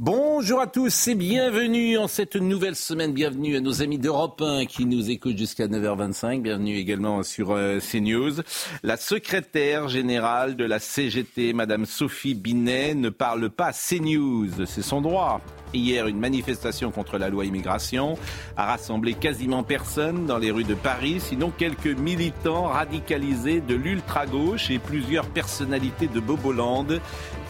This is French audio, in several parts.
Bonjour à tous et bienvenue en cette nouvelle semaine. Bienvenue à nos amis d'Europe 1 qui nous écoutent jusqu'à 9h25. Bienvenue également sur euh, CNews. La secrétaire générale de la CGT, Madame Sophie Binet, ne parle pas CNews. C'est son droit. Hier, une manifestation contre la loi immigration a rassemblé quasiment personne dans les rues de Paris, sinon quelques militants radicalisés de l'ultra-gauche et plusieurs personnalités de Boboland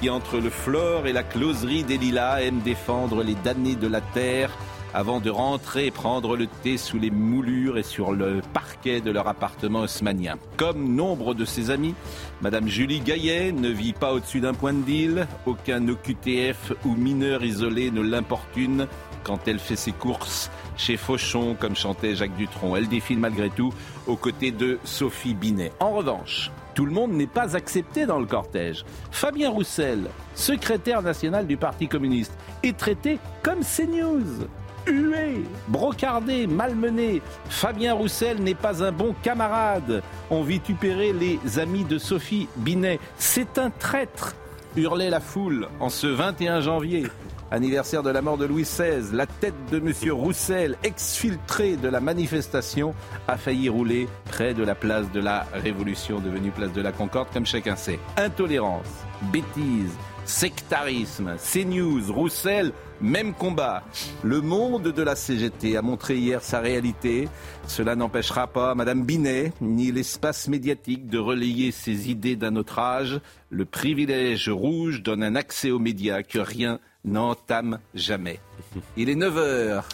qui, entre le flore et la closerie des lilas, aiment défendre les damnés de la terre avant de rentrer prendre le thé sous les moulures et sur le parquet de leur appartement haussmanien. Comme nombre de ses amis, Madame Julie Gaillet ne vit pas au-dessus d'un point de deal, aucun OQTF ou mineur isolé ne l'importune quand elle fait ses courses chez Fauchon, comme chantait Jacques Dutronc. Elle défile malgré tout aux côtés de Sophie Binet. En revanche, tout le monde n'est pas accepté dans le cortège. Fabien Roussel, secrétaire national du Parti communiste, est traité comme CNews hué, brocardé, malmené. Fabien Roussel n'est pas un bon camarade. On vitupérait les amis de Sophie Binet. C'est un traître, hurlait la foule en ce 21 janvier. Anniversaire de la mort de Louis XVI, la tête de M. Roussel, exfiltré de la manifestation, a failli rouler près de la place de la Révolution, devenue place de la Concorde, comme chacun sait. Intolérance, bêtise, sectarisme, CNews, Roussel, même combat. Le monde de la CGT a montré hier sa réalité. Cela n'empêchera pas Madame Binet ni l'espace médiatique de relayer ses idées d'un autre âge. Le privilège rouge donne un accès aux médias que rien n'entame jamais. Il est 9h.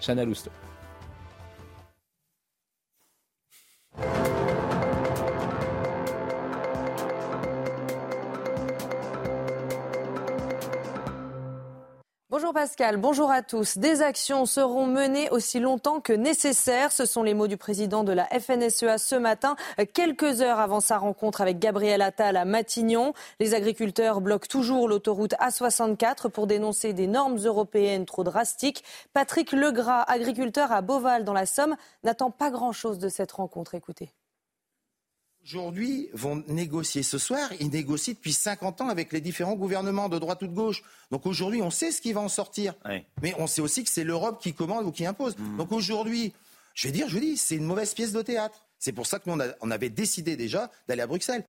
Chana Lousteau. Bonjour Pascal, bonjour à tous. Des actions seront menées aussi longtemps que nécessaire. Ce sont les mots du président de la FNSEA ce matin, quelques heures avant sa rencontre avec Gabriel Attal à Matignon. Les agriculteurs bloquent toujours l'autoroute A64 pour dénoncer des normes européennes trop drastiques. Patrick Legras, agriculteur à Beauval dans la Somme, n'attend pas grand-chose de cette rencontre. Écoutez aujourd'hui vont négocier ce soir. Ils négocient depuis 50 ans avec les différents gouvernements de droite ou de gauche. Donc aujourd'hui, on sait ce qui va en sortir. Mais on sait aussi que c'est l'Europe qui commande ou qui impose. Mm. Donc aujourd'hui, je vais dire, je dis, c'est une mauvaise pièce de théâtre. C'est pour ça que nous, on avait décidé déjà d'aller à Bruxelles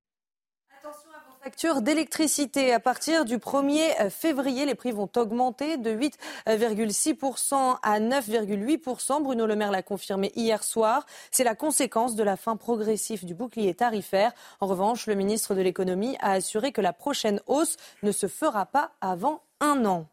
facture d'électricité. À partir du 1er euh, février, les prix vont augmenter de 8,6% à 9,8%. Bruno Le Maire l'a confirmé hier soir. C'est la conséquence de la fin progressive du bouclier tarifaire. En revanche, le ministre de l'économie a assuré que la prochaine hausse ne se fera pas avant un an.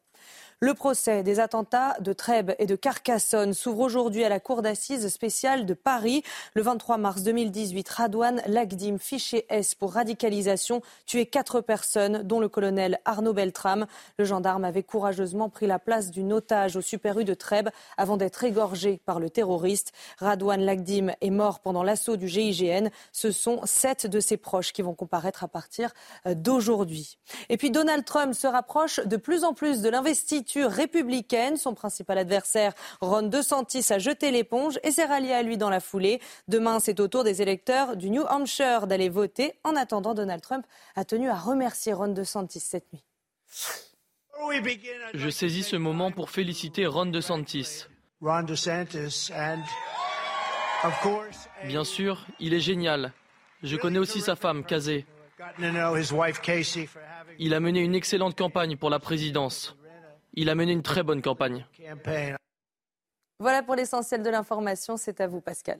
Le procès des attentats de Trèbes et de Carcassonne s'ouvre aujourd'hui à la Cour d'assises spéciale de Paris. Le 23 mars 2018, Radouane Lagdim, fiché S pour radicalisation, tué quatre personnes, dont le colonel Arnaud Beltrame. Le gendarme avait courageusement pris la place d'une otage au Super U de Trèbes avant d'être égorgé par le terroriste. Radouane Lagdim est mort pendant l'assaut du GIGN. Ce sont sept de ses proches qui vont comparaître à partir d'aujourd'hui. Et puis Donald Trump se rapproche de plus en plus de l'investiture républicaine. Son principal adversaire, Ron DeSantis, a jeté l'éponge et s'est rallié à lui dans la foulée. Demain, c'est au tour des électeurs du New Hampshire d'aller voter. En attendant, Donald Trump a tenu à remercier Ron DeSantis cette nuit. Je saisis ce moment pour féliciter Ron DeSantis. Bien sûr, il est génial. Je connais aussi sa femme, Casey. Il a mené une excellente campagne pour la présidence. Il a mené une très bonne campagne. Voilà pour l'essentiel de l'information. C'est à vous, Pascal.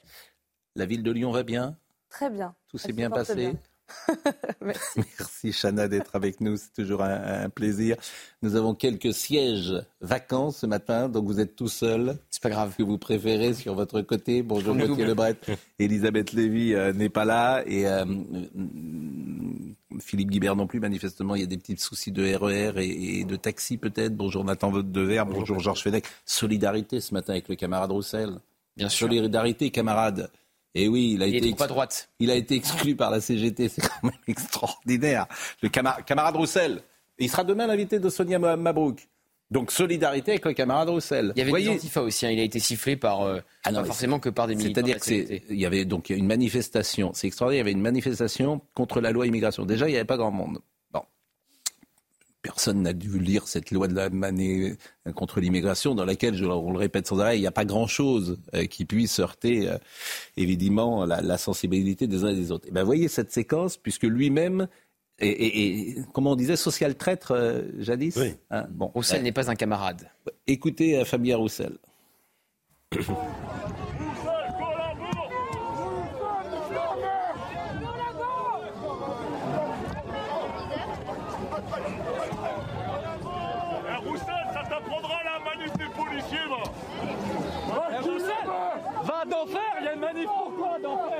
La ville de Lyon va bien? Très bien. Tout s'est bien passé? Merci. Merci Chana d'être avec nous, c'est toujours un, plaisir. Nous avons quelques sièges vacants ce matin, donc vous êtes tout seul. C'est pas grave. Que vous préférez sur votre côté. Bonjour Gauthier Lebret. Elisabeth Lévy euh, n'est pas là et euh, Philippe Guibert non plus. Manifestement, il y a des petits soucis de RER e et, de taxi peut-être. Bonjour Nathan Dever. Bonjour, Bonjour Georges Fenech. Solidarité ce matin avec le camarade Roussel. Bien sûr. Solidarité, camarade. Et oui, il a, été, droite. il a été exclu par la CGT. C'est quand même extraordinaire. Le camarade Roussel. Il sera demain l'invité de Sonia Mabrouk. Donc solidarité avec le camarade Roussel. Il y avait Voyez... des antifas aussi. Hein. Il a été sifflé par euh, ah non, pas forcément que par des militants. C'est-à-dire qu'il y avait donc une manifestation. C'est extraordinaire. Il y avait une manifestation contre la loi immigration. Déjà, il n'y avait pas grand monde. Personne n'a dû lire cette loi de la manée contre l'immigration dans laquelle, je, on le répète sans arrêt, il n'y a pas grand-chose euh, qui puisse heurter euh, évidemment la, sensibilité des uns et des autres. Et ben, voyez cette séquence, puisque lui-même et, comment on disait, social traître jadis. Oui. Hein, bon, Roussel n'est pas un camarade. Écoutez Fabien Roussel. Adolfo.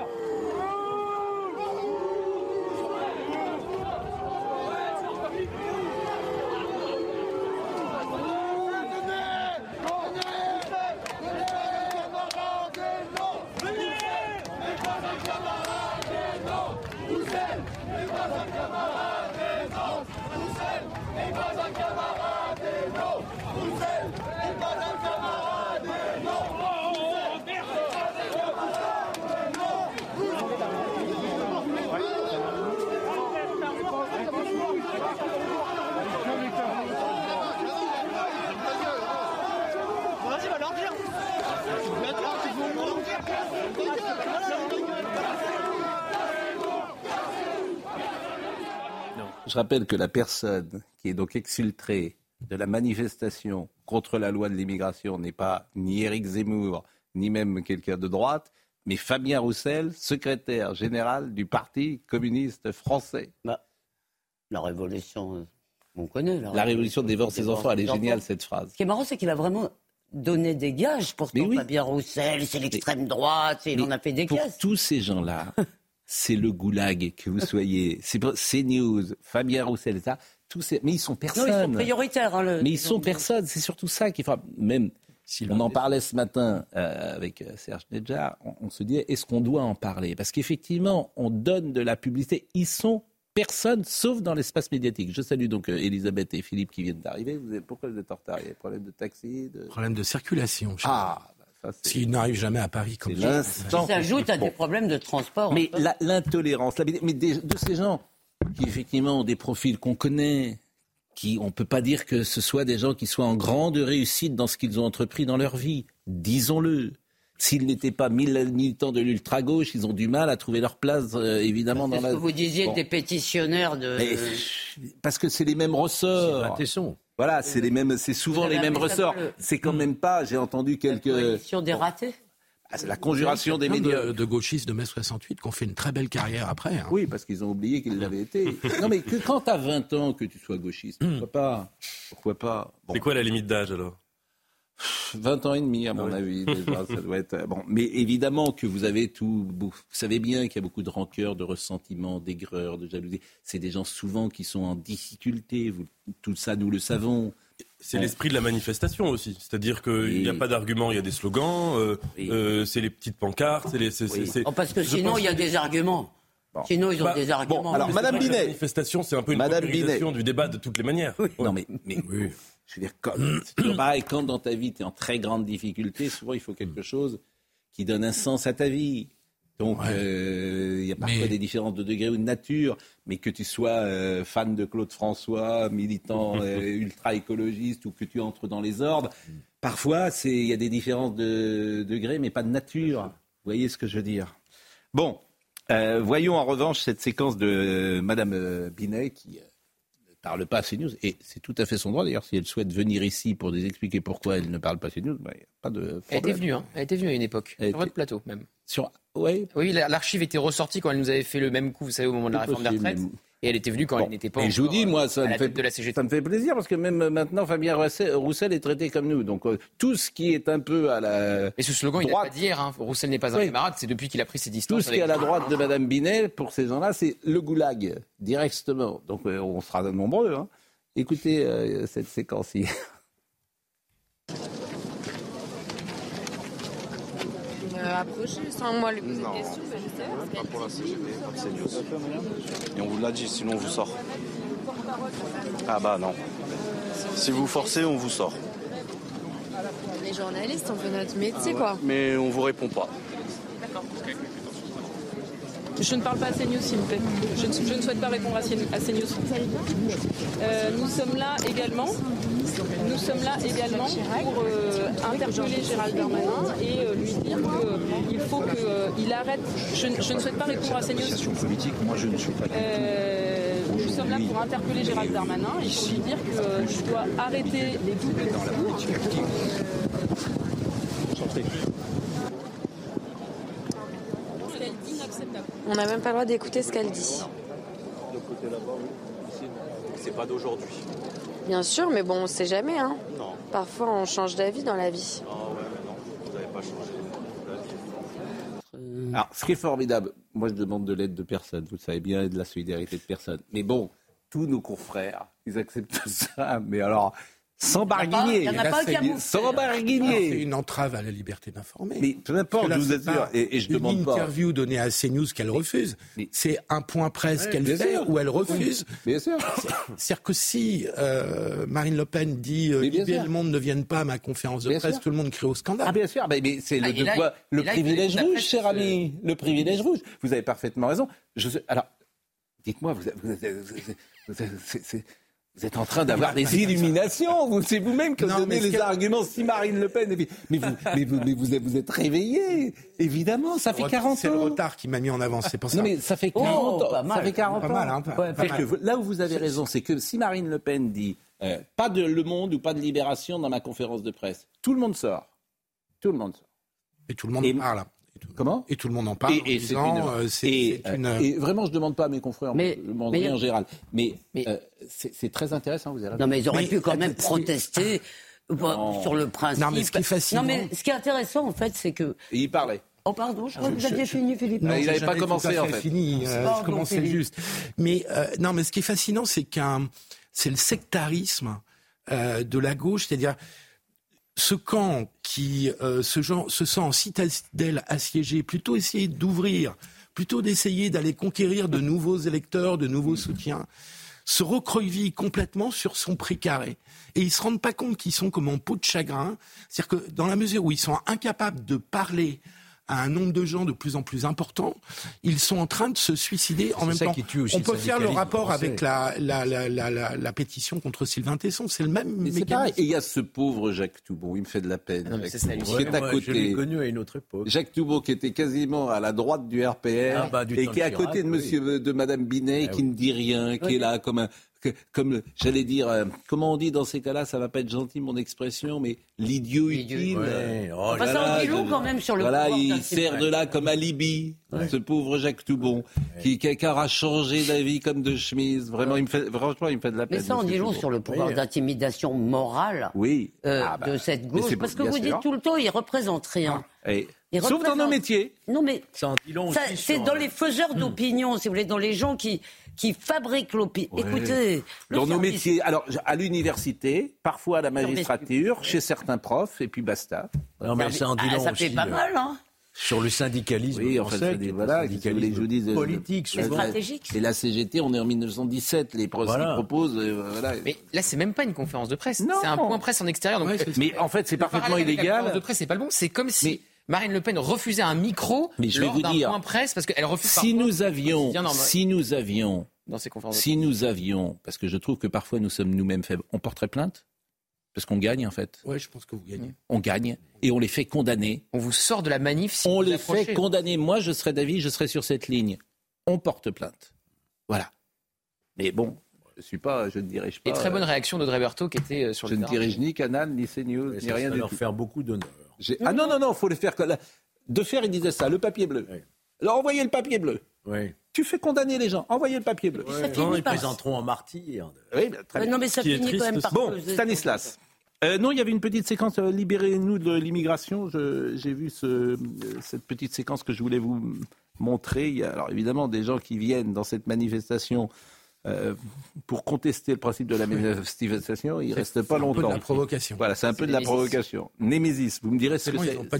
Je rappelle que la personne qui est donc exfiltrée de la manifestation contre la loi de l'immigration n'est pas ni Éric Zemmour, ni même quelqu'un de droite, mais Fabien Roussel, secrétaire général du Parti communiste français. Bah, la révolution, on connaît. La, révolution dévore ses enfants, elle est géniale cette phrase. Ce qui est marrant, c'est qu'il a vraiment donné des gages pour Fabien Roussel, c'est l'extrême droite, il en a fait des pour Pour tous ces gens-là, c'est le goulag que vous soyez. C'est News, Fabien Roussel, ça. Tous ces... Mais ils sont personne. ils sont prioritaires. Hein, mais ils sont personne. C'est surtout ça qui frappe. Même si on en parlait ce matin euh, avec euh, Serge Nedjar, on, se dit est-ce qu'on doit en parler? Parce qu'effectivement, on donne de la publicité. Ils sont personne, sauf dans l'espace médiatique. Je salue donc euh, Elisabeth et Philippe qui viennent d'arriver. Pourquoi vous êtes en retard? Il y a des problèmes de taxi de... Problème de circulation. Ah, s'il n'arrive jamais à Paris comme ça. Ça s'ajoute à des problèmes de transport. Mais l'intolérance, mais de ces gens qui effectivement ont des profils qu'on connaît, qui on peut pas dire que ce soit des gens qui soient en grande réussite dans ce qu'ils ont entrepris dans leur vie. Disons-le. S'ils n'étaient pas militants de l'ultra-gauche, ils ont du mal à trouver leur place, euh, évidemment, dans la... que vous disiez des pétitionnaires de... parce que c'est les mêmes ressorts. Voilà, c'est les mêmes, c'est souvent les mêmes ressorts. C'est quand même pas, j'ai entendu quelques. La des ratés. Ah, c'est la conjuration des médias. De, de, gauchistes de mai 68 qui ont fait une très belle carrière après. Hein. Oui, parce qu'ils ont oublié qu'ils l'avaient été. non, mais que, quand tu as 20 ans que tu sois gauchiste, pourquoi pas? Pourquoi pas? C'est quoi la limite d'âge alors? 20 ans et demi, à mon ah avis. Déjà, ça doit être... bon. Mais évidemment que vous avez tout. Vous savez bien qu'il y a beaucoup de rancœur, de ressentiment, d'aigreur, de jalousie. C'est des gens souvent qui sont en difficulté. Vous... Tout ça, nous le savons. C'est l'esprit de la manifestation aussi. C'est-à-dire qu'il n'y a pas d'arguments, il y a des slogans, euh, euh, c'est les petites pancartes. c'est Les, oh, parce que sinon, il y a des arguments. Sinon, ils ont bah, des arguments. alors, Madame Binet. La manifestation, c'est un peu une Madame du débat de toutes les manières. Non, mais, mais oui. Je veux dire, quand, quand dans ta vie, tu es en très grande difficulté, souvent il faut quelque chose qui donne un sens à ta vie. Donc, euh, il y a parfois des différences de degré ou de nature, mais que tu sois euh, fan de Claude François, militant euh, ultra-écologiste, ou que tu entres dans les ordres, parfois il y a des différences de degré, mais pas de nature. Vous voyez ce que je veux dire? Bon, voyons en revanche cette séquence de Madame Binet qui parle pas à CNews. Et c'est tout à fait son droit. D'ailleurs, si elle souhaite venir ici pour nous expliquer pourquoi elle ne parle pas à CNews, bah, il n'y a pas de problème. Elle était venue, hein. Elle était venue à une époque, sur votre plateau même. Sur... Ouais. Oui, l'archive était ressortie quand elle nous avait fait le même coup, vous savez, au moment de la réforme des retraites. Et elle était venue quand elle n'était pas. Et je vous dis, moi, ça me, fait, ça me fait plaisir parce que même maintenant, Fabien Roussel est traité comme nous. Donc euh, tout ce qui est un peu à la. Et ce slogan, il n'a pas dire. Hein. Roussel n'est pas un camarade. C'est depuis qu'il a pris ses distances. Tout ce qui est à la droite de Madame Binet, pour ces gens-là, c'est le goulag directement. Donc euh, on sera nombreux. Hein. Écoutez euh, cette séquence-ci. approchez sans moi lui poser des questions, mais je sais. Pas pour la CGT, pas pour CNews. Et on vous l'a dit, sinon on vous sort. Ah bah non. Si vous forcez, on vous sort. On est journalistes, on fait notre métier, quoi. Mais on vous répond pas. Je ne parle pas à CNews, s'il vous plaît. Je ne, je ne souhaite pas répondre à CNews. Euh, nous sommes là également. Nous sommes là également pour euh, interpeller Gérald Darmanin et euh, lui dire qu'il faut qu'il arrête. Je, ne- je ne souhaite pas répondre à CNews. politique, moi je ne suis pas. Nous sommes là pour interpeller Gérald Darmanin. Il faut lui dire qu'il doit arrêter les doubles discours. On n'a même pas le droit d'écouter ce qu'elle dit. C'est pas d'aujourd'hui. Bien sûr, mais bon, on sait jamais. Hein. Non. Parfois, on change d'avis dans la vie. Ah ouais, mais non, vous n'avez pas changé d'avis. Alors, ce qui est formidable, moi je demande de l'aide de personne, vous le savez bien, et de la solidarité de personne. Mais bon, tous nos confrères, ils acceptent ça, mais alors, sans barguigner. il y en a pas qui a bouffé. Sans C'est barguigner. une entrave à la liberté d'informer. Mais peu importe, je vous assure, et, et je une demande pas. interview donnée à CNews qu'elle refuse. C'est un point presse Ouais, qu'elle fait sûr. ou elle refuse. Bien sûr. C'est-à-dire que si euh, Marine Le Pen dit euh, le monde ne vienne pas à ma conférence de Bien presse, sûr. tout le monde crie au scandale. Ah bien sûr, mais, mais c'est Ah, le là, là, il privilège rouge, cher ami, le privilège rouge. Vous avez parfaitement raison. Je sais- alors, dites-moi, vous, c'est- c'est- vous êtes en train d'avoir des illuminations. Vous, c'est vous-même qui donnez les que- arguments. Si Marine Le Pen, et puis- mais vous, mais vous, mais vous êtes, vous êtes réveillé. Évidemment, ça fait 40 C'est le ans. retard qui m'a mis en avant, c'est pour ça. Non mais ça fait Oh, 40 ans. pas mal. Ça fait 40 Pas ans. mal, hein, pas- Ouais, pas parce mal. que là où vous avez raison, c'est que si Marine Le Pen dit euh, pas de Le Monde ou pas de Libération dans ma conférence de presse, tout le monde sort. Tout le monde sort. Et tout le monde Et- parle. Et tout- Comment Et tout le monde en parle. et, et disant, une, euh, c'est- et, c'est une- euh, et vraiment, je ne demande pas à mes confrères, Mais- je demande mais- rien en général. Mais, Mais- euh, c'est c'est très intéressant, vous avez raison. Non, mais ils auraient Mais- pu quand même c'est- protester Non. sur le principe. Non, mais ce qui est fascinant- Non, mais ce qui est intéressant, en fait, c'est que. Et il parlait. Oh, pardon, je crois que vous aviez fini, Philippe. Non, il j'ai n'avait pas commencé, tout à en fait. Fini, euh, Pardon, je commençais Philippe. juste. Mais euh, non, mais ce qui est fascinant, c'est qu'un, c'est le sectarisme euh, de la gauche, c'est-à-dire ce camp qui euh, se, genre, se sent en citadelle assiégée, plutôt essayer d'ouvrir, plutôt d'essayer d'aller conquérir de nouveaux électeurs, de nouveaux soutiens, se recroqueville complètement sur son précaré. Et ils se rendent pas compte qu'ils sont comme en peau de chagrin. C'est-à-dire que dans la mesure où ils sont incapables de parler à un nombre de gens de plus en plus important, ils sont en train de se suicider en même ça temps. qui tue aussi On peut faire le rapport avec la, la, la, la, la- la pétition contre Sylvain Tesson. C'est le même mécanisme. pareil. Et il y a ce pauvre Jacques Toubon, il me fait de la peine. Non, mais Jacques c'est ça, Toubon, lui. qui est à côté. connu à une autre époque. Jacques Toubon qui était quasiment à la droite du RPR Ah, bah, du et qui est à côté Chirac, de monsieur de madame Binet Ah, qui oui. ne dit rien, qui est là comme un que- comme j'allais dire euh, comment on dit dans ces cas-là, ça va pas être gentil mon expression mais l'idiot utile. Ouais. Oh, là, ça en là, dit long je- quand même sur le Voilà, pouvoir il sert de là comme alibi, ce pauvre Jacques Toubon, qui, qui, qui aura changé d'avis comme de chemise. Vraiment, il me fait, franchement, il me fait de la peine. Mais ça en dit long sur le pouvoir d'intimidation morale Oui. euh, Ah, bah, de cette gauche. Parce que vous sûr. dites tout le temps, ils représentent rien. Et- Il Sauf dans représente- nos métiers. Non, mais en c'est dans euh, les faiseurs d'opinion, si vous voulez, dans les gens qui, qui fabriquent l'opinion. Ouais. Écoutez, le Dans nos métiers, alors à l'université, parfois à la magistrature, chez certains profs, et puis basta. Non, mais ça en dit Ah, long ça fait pas euh, mal, hein Sur le syndicalisme Oui, en fait, un voilà, que je euh, politique, C'est souvent. stratégique. Et la CGT, on est en 1917, les pros Voilà. qui proposent, euh, voilà. Mais là, c'est même pas une conférence de presse. Non. C'est un point presse en extérieur. Donc, Ouais, euh, Mais en fait, c'est parfaitement avec La illégal. conférence de presse, c'est pas le bon. C'est comme si Mais- Marine Le Pen refusait un micro Mais je vais lors vous d'un dire, point presse parce qu'elle refuse. Si nous avions, bien si nous avions, dans ces conférences. de si nous avions, parce que je trouve que parfois nous sommes nous-mêmes faibles, on porterait plainte? Parce qu'on gagne en fait. Ouais, je pense que vous gagnez. On gagne et on les fait condamner. On vous sort de la manif si on vous les approchez. fait condamner. Moi, je serais d'avis, je serais sur cette ligne. On porte plainte. Voilà. Mais bon, je suis pas, je ne dirige pas. Et très bonne euh, réaction d'Audrey Berthaud qui était euh, sur Je le ne terrain. dirige ni Canal, ni CNews, ni rien ça du leur tout. faire beaucoup d'honneur. J'ai- Ah non, non, non, il faut les faire. De faire, il disait ça, le papier bleu. Oui. Alors envoyez le papier bleu. Oui. Tu fais condamner les gens, envoyez le papier bleu. Ça Quand finit ils présenteront en martyr. Oui, très Ouais, bien. non, mais ça finit triste quand même par. Bon, Stanislas. Euh, non, il y avait une petite séquence euh, Libérez-nous de l'immigration. Je- J'ai vu ce- euh, cette petite séquence que je voulais vous montrer. Il y a alors évidemment des gens qui viennent dans cette manifestation euh, pour contester le principe de la manifestation. Ils restent pas C'est un peu de longtemps. la provocation. Voilà, c'est un peu de la provocation. Némésis, vous me direz ce C'est que c'est. ils ont pas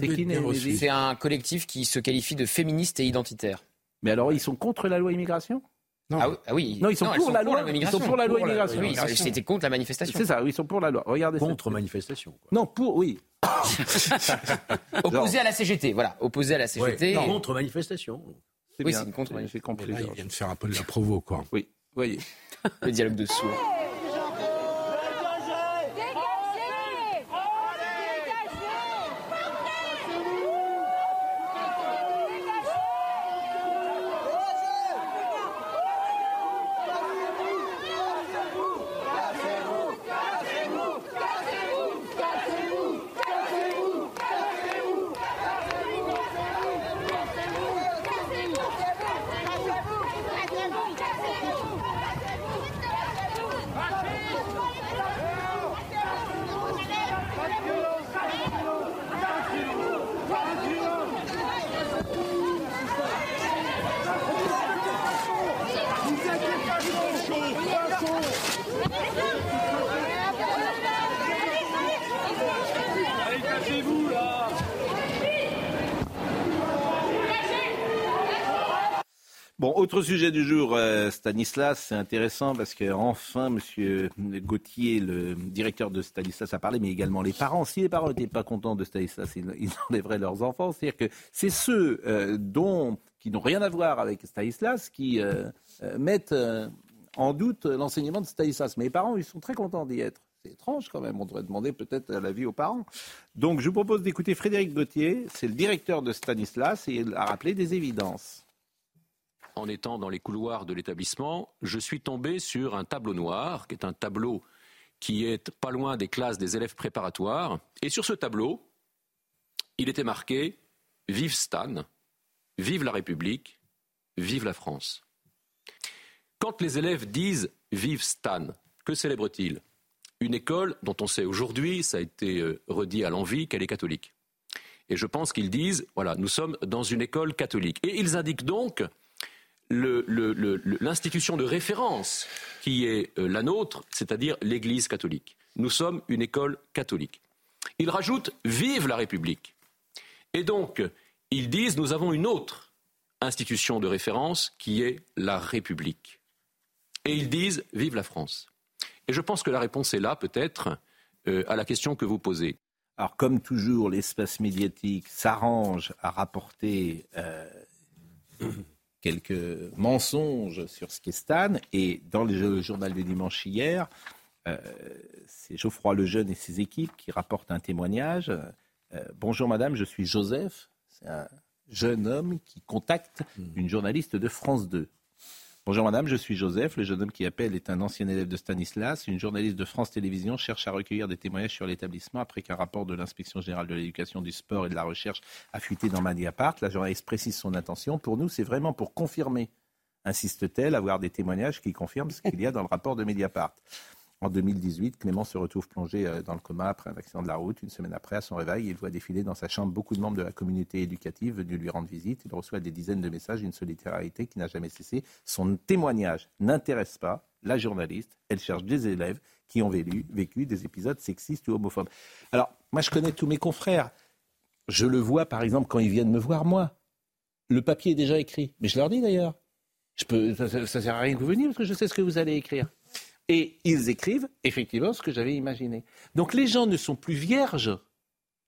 C'est un collectif qui se qualifie de féministe et identitaire. Mais alors, ils sont contre la loi immigration? Non. Ah oui, ah oui. Non, ils sont elles pour la loi. immigration. Ils sont pour la loi Pour immigration. Oui, c'était contre la manifestation. C'est ça, oui, ils sont pour la loi. Regardez ça. Contre manifestation. quoi. Non, pour, oui. Opposé à la CGT, voilà. Opposé à la CGT. Ouais. Contre manifestation. c'est Oui, c'est une contre- compris. Là, il vient de faire un peu de la provo, quoi. Oui, voyez. Le dialogue de sourds. Bon, autre sujet du jour, euh, Stanislas, c'est intéressant parce que enfin, Monsieur Gauthier, le directeur de Stanislas, a parlé, mais également les parents. Si les parents n'étaient pas contents de Stanislas, ils, enlèveraient leurs enfants. C'est-à-dire que c'est ceux euh, dont, qui n'ont rien à voir avec Stanislas qui euh, mettent en doute l'enseignement de Stanislas. Mais les parents, ils sont très contents d'y être. C'est étrange quand même, on devrait demander peut-être l'avis aux parents. Donc je vous propose d'écouter Frédéric Gauthier, c'est le directeur de Stanislas, et il a rappelé des évidences. En étant dans les couloirs de l'établissement, je suis tombé sur un tableau noir, qui est un tableau qui est pas loin des classes des élèves préparatoires. Et sur ce tableau, il était marqué Vive Stan, vive la République, vive la France. Quand les élèves disent Vive Stan, que célèbrent-ils Une école dont on sait aujourd'hui, ça a été euh, redit à l'envi, qu'elle est catholique. Et je pense qu'ils disent, voilà, nous sommes dans une école catholique. Et ils indiquent donc l'institution de référence qui est euh, la nôtre, c'est-à-dire l'Église catholique. Nous sommes une école catholique. Ils rajoutent Vive la République. Et donc, ils disent Nous avons une autre institution de référence qui est la République. Et ils disent Vive la France. Et je pense que la réponse est là, peut-être, euh, à la question que vous posez. Alors, comme toujours, l'espace médiatique s'arrange à rapporter euh, quelques mensonges sur ce qu'est Stan. Et dans le journal du dimanche hier, euh, c'est Geoffroy Lejeune et ses équipes qui rapportent un témoignage. Euh, Bonjour madame, je suis Joseph. C'est un jeune homme qui contacte une journaliste de France 2. Bonjour madame, je suis Joseph. Le jeune homme qui appelle est un ancien élève de Stanislas. Une journaliste de France Télévisions cherche à recueillir des témoignages sur l'établissement après qu'un rapport de l'inspection générale de l'éducation, du sport et de la recherche a fuité dans Mediapart. La journaliste précise son intention. Pour nous, c'est vraiment pour confirmer, insiste-t-elle, avoir des témoignages qui confirment ce qu'il y a dans le rapport de Mediapart. En 2018, Clément se retrouve plongé euh, dans le coma après un accident de la route. Une semaine après, à son réveil, il voit défiler dans sa chambre beaucoup de membres de la communauté éducative venus lui rendre visite. Il reçoit des dizaines de messages, une solidarité qui n'a jamais cessé. Son témoignage n'intéresse pas la journaliste. Elle cherche des élèves qui ont vécu, des épisodes sexistes ou homophobes. Alors, moi, je connais tous mes confrères. Je le vois, par exemple, quand ils viennent me voir, moi. Le papier est déjà écrit. Mais je leur dis d'ailleurs. Peux, ça ne sert à rien que vous veniez parce que je sais ce que vous allez écrire. Et ils écrivent effectivement ce que j'avais imaginé. Donc les gens ne sont plus vierges.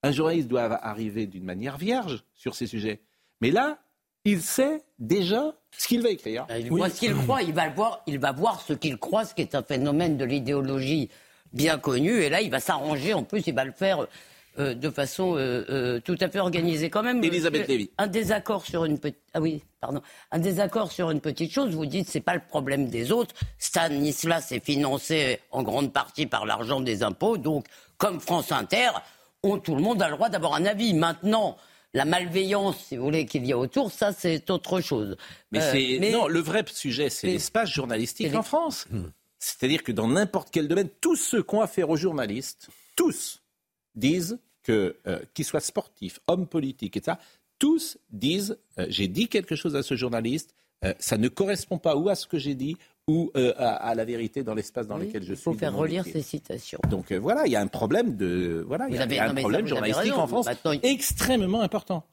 Un journaliste doit arriver d'une manière vierge sur ces sujets. Mais là, il sait déjà ce qu'il va écrire. Il voit ce qu'il croit, il va, voir, il va voir ce qu'il croit, ce qui est un phénomène de l'idéologie bien connu. Et là, il va s'arranger. En plus, il va le faire euh, de façon euh, euh, tout à fait organisée quand même. Elisabeth Lévy. Un désaccord sur une petite. Ah oui, pardon. Un désaccord sur une petite chose. Vous dites c'est pas le problème des autres. Stanislas est financé en grande partie par l'argent des impôts. Donc, comme France Inter, on, tout le monde a le droit d'avoir un avis. Maintenant. La malveillance, si vous voulez, qu'il y a autour, ça c'est autre chose. Mais Euh, c'est non, le vrai sujet, c'est mais- l'espace journalistique en France. C'est-à-dire que dans n'importe quel domaine, tous ceux qui ont affaire aux journalistes, tous disent que, euh, qu'ils soient sportifs, hommes politiques, etc., tous disent, euh, j'ai dit quelque chose à ce journaliste, euh, ça ne correspond pas ou à ce que j'ai dit ou euh, à, à la vérité dans l'espace dans Oui, lequel je il suis. faut de faire relire métier. ces citations. Donc euh, voilà, il y a un problème de voilà, il y a, Vous avez- il y a non, un problème journalistique raison. en France Maintenant, il- extrêmement important,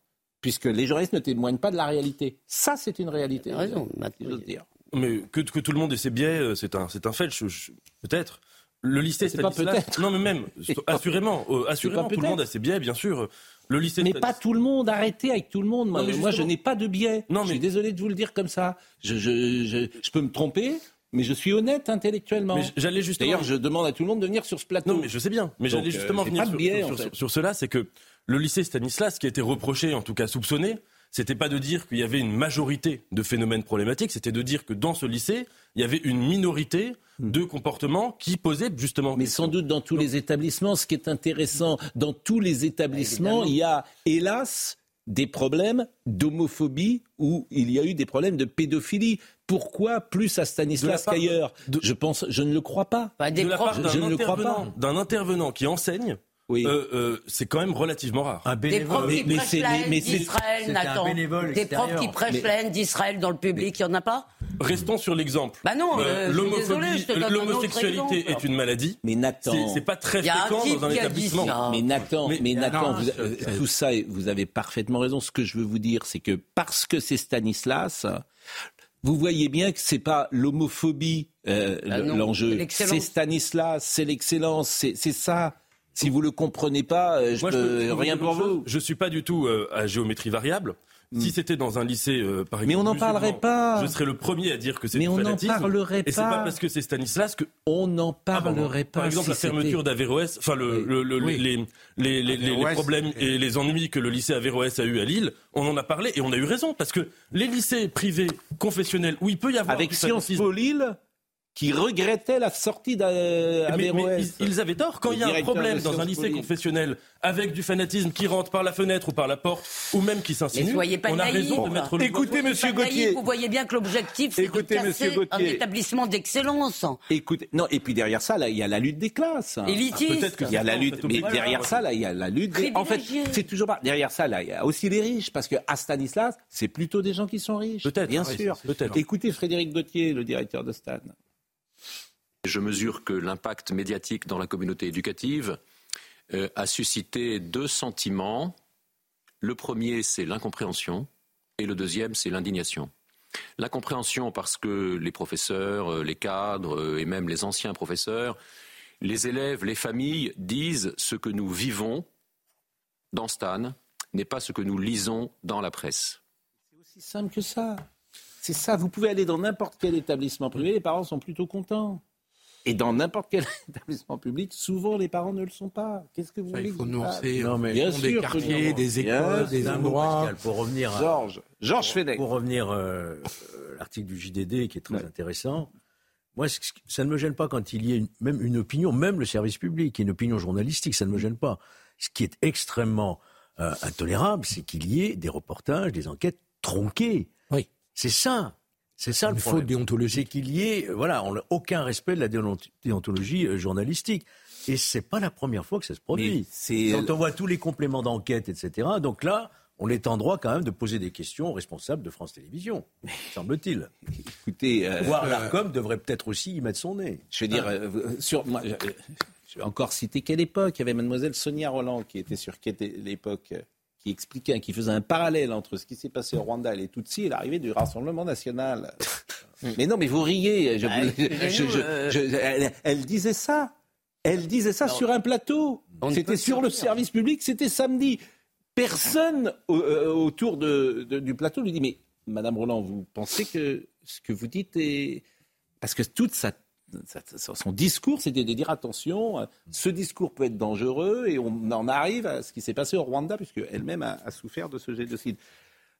puisque les journalistes ne témoignent pas de la réalité. Ça, c'est une réalité. raison. si j'ose dire. Mais que, que tout le monde ait ses biais, c'est un, c'est un fait, je- je- peut-être. Le lycée Stanislas. Non, mais même, assurément, euh, assurément, tout le monde a ses biais, bien sûr. Le lycée Mais pas tout le monde, arrêtez avec tout le monde. Moi, Non, mais moi, je justement- n'ai pas de biais. Non, Je mais- suis désolé de vous le dire comme ça. Je, je, je, je peux me tromper, mais je suis honnête intellectuellement. J'allais justement- D'ailleurs, je demande à tout le monde de venir sur ce plateau. Non, mais je sais bien. Mais j'allais justement euh, j'ai venir sur, biais, sur- sur- cela, c'est que le lycée Stanislas, qui a été reproché, en tout cas soupçonné, c'était pas de dire qu'il y avait une majorité de phénomènes problématiques, c'était de dire que dans ce lycée, il y avait une minorité de comportements qui posaient justement. Hmm. Mais sans doute dans tous les établissements, ce qui est intéressant, dans tous les établissements, il y a, hélas, des problèmes d'homophobie ou il y a eu des problèmes de pédophilie. Pourquoi plus à Stanislas de- qu'ailleurs? Je pense, je ne le crois pas. de la part je, ne le crois pas. intervenant- d'un intervenant qui enseigne, Oui. euh, euh, c'est quand même relativement rare. Un Des profs qui mais prêchent la haine d'Israël, c'était un Nathan. bénévole Des profs qui extérieur. prêchent Mais- la haine d'Israël dans le public, il n'y en a pas Restons sur l'exemple. Bah non, euh, un l'homosexualité est une maladie. Mais Nathan, C'est- pas très fréquent dans un établissement. ça. Mais Nathan, mais, Mais- Nathan, non, vous- ça- euh, ça- tout ça, vous avez parfaitement raison. Ce que je veux vous dire, c'est que parce que c'est Stanislas, vous voyez bien que c'est pas l'homophobie euh, Ah c'est l'enjeu. l'excellence. C'est Stanislas, c'est l'excellence, c'est c'est ça. Si vous le comprenez pas, euh, je Moi, peux peux- je peux rien pour vous. Je suis pas du tout euh, à géométrie variable. Si c'était dans un lycée, euh, par exemple, Mais on n'en parlerait pas. Je serais le premier à dire que c'est Mais du on n'en parlerait Et c'est pas. pas parce que c'est Stanislas que On n'en Ah, parlerait pas. Par exemple, si la fermeture d'Averroès, enfin le, Oui. le- le- Oui. les, les, les, les- les Averroès, problèmes et les ennuis que le lycée Averroès a eu à Lille, on en a parlé et on a eu raison parce que les lycées privés confessionnels où il peut y avoir avec Sciences Po Lille, qui regrettait la sortie mais, mais d'Averroès. ils, ils avaient tort. Quand il y a un problème dans un lycée Lille. confessionnel avec du fanatisme qui rentre par la fenêtre ou par la porte ou même qui s'insinue, soyez pas on a naïfs. raison de mettre le Écoutez, monsieur Gauthier. Vous voyez bien que l'objectif, c'est de casser un Gauthier. établissement d'excellence. Écoutez, non, et puis derrière ça, là, il y a la lutte des classes. Élitiste. peut-être que Il y a la c'est lutte, mais derrière ça, là, il y a la lutte. Des... En fait, c'est toujours pas. Derrière ça, là, il y a aussi les riches, parce que à Stanislas, c'est plutôt des gens qui sont riches. Peut-être, bien sûr. Écoutez Frédéric Gauthier, le directeur de Stan. Je mesure que l'impact médiatique dans la communauté éducative euh, a suscité deux sentiments. Le premier, c'est l'incompréhension, et le deuxième, c'est l'indignation. L'incompréhension parce que les professeurs, euh, les cadres euh, et même les anciens professeurs, les élèves, les familles disent ce que nous vivons dans Stan n'est pas ce que nous lisons dans la presse. C'est aussi simple que ça. C'est ça. Vous pouvez aller dans n'importe quel établissement privé, les parents sont plutôt contents. Et dans n'importe quel établissement public, souvent les parents ne le sont pas. Qu'est-ce que vous voulez Il que faut dise Non, mais Bien des sûr, quartiers, Frédéric. des Bien écoles, des endroits. Pascal, pour revenir à, Georges, Georges Fenech. pour revenir euh, euh, l'article du JDD qui est très Ouais. intéressant. Moi, ça ne me gêne pas quand il y a une- même une opinion, même le service public, une opinion journalistique, ça ne me gêne pas. Ce qui est extrêmement euh, intolérable, c'est qu'il y ait des reportages, des enquêtes tronquées. Oui. C'est ça. C'est ça Une le faute problème. déontologique. C'est qu'il y ait, euh, voilà, on n'a aucun respect de la déont- déontologie euh, journalistique. Et c'est pas la première fois que ça se produit. Quand on voit tous les compléments d'enquête, etc. Donc là, on est en droit quand même de poser des questions aux responsables de France Télévisions, semble-t-il. écoutez, euh, Voire l'ARCOM devrait peut-être aussi y mettre son nez. je veux dire, Ah. euh, sur, moi, je, je vais encore citer quelle époque? Il y avait mademoiselle Sonia Roland qui était sur quelle l'époque, euh, qui expliquait, qui faisait un parallèle entre ce qui s'est passé au Rwanda et les Tutsis et l'arrivée du Rassemblement national. mais non, mais vous riez. Je, je- excusez-nous, je- je- elle, disait ça. Elle disait ça sur un plateau. C'était sur le service public, c'était samedi. Personne au- euh, autour de, de- du plateau lui dit Mais Madame Roland, vous pensez que ce que vous dites est. Parce que toute sa- son discours, c'était de dire attention, ce discours peut être dangereux et on en arrive à ce qui s'est passé au Rwanda, puisque elle-même a, souffert de ce génocide.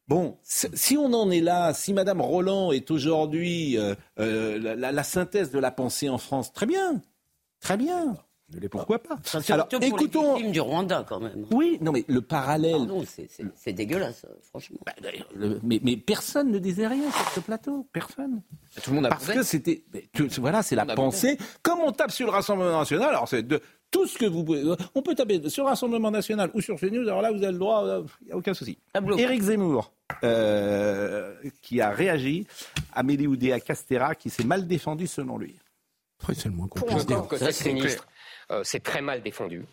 Bon, si on en est là, si Madame Roland est aujourd'hui euh, euh, la synthèse de la pensée en France, très bien, très bien. Pourquoi pas Ça, Alors, pour écoutons. les du Rwanda, quand même. Oui, non, mais le parallèle. C'est- c'est c'est dégueulasse, euh, franchement. Bah, le- mais, mais personne ne disait rien sur ce plateau, personne. Tout le monde a Parce que c'était, voilà, c'est la pensée. Comme on tape sur le Rassemblement national, alors c'est de tout ce que vous pouvez. On peut taper sur le Rassemblement national ou sur CNews. Alors là, vous avez le droit, il n'y a aucun souci. Éric Zemmour, euh, qui a réagi, Amélie Oudéa Castera, qui s'est mal défendu selon lui. c'est le moins qu'on puisse dire. cette c'est euh, s'est très mal défendue,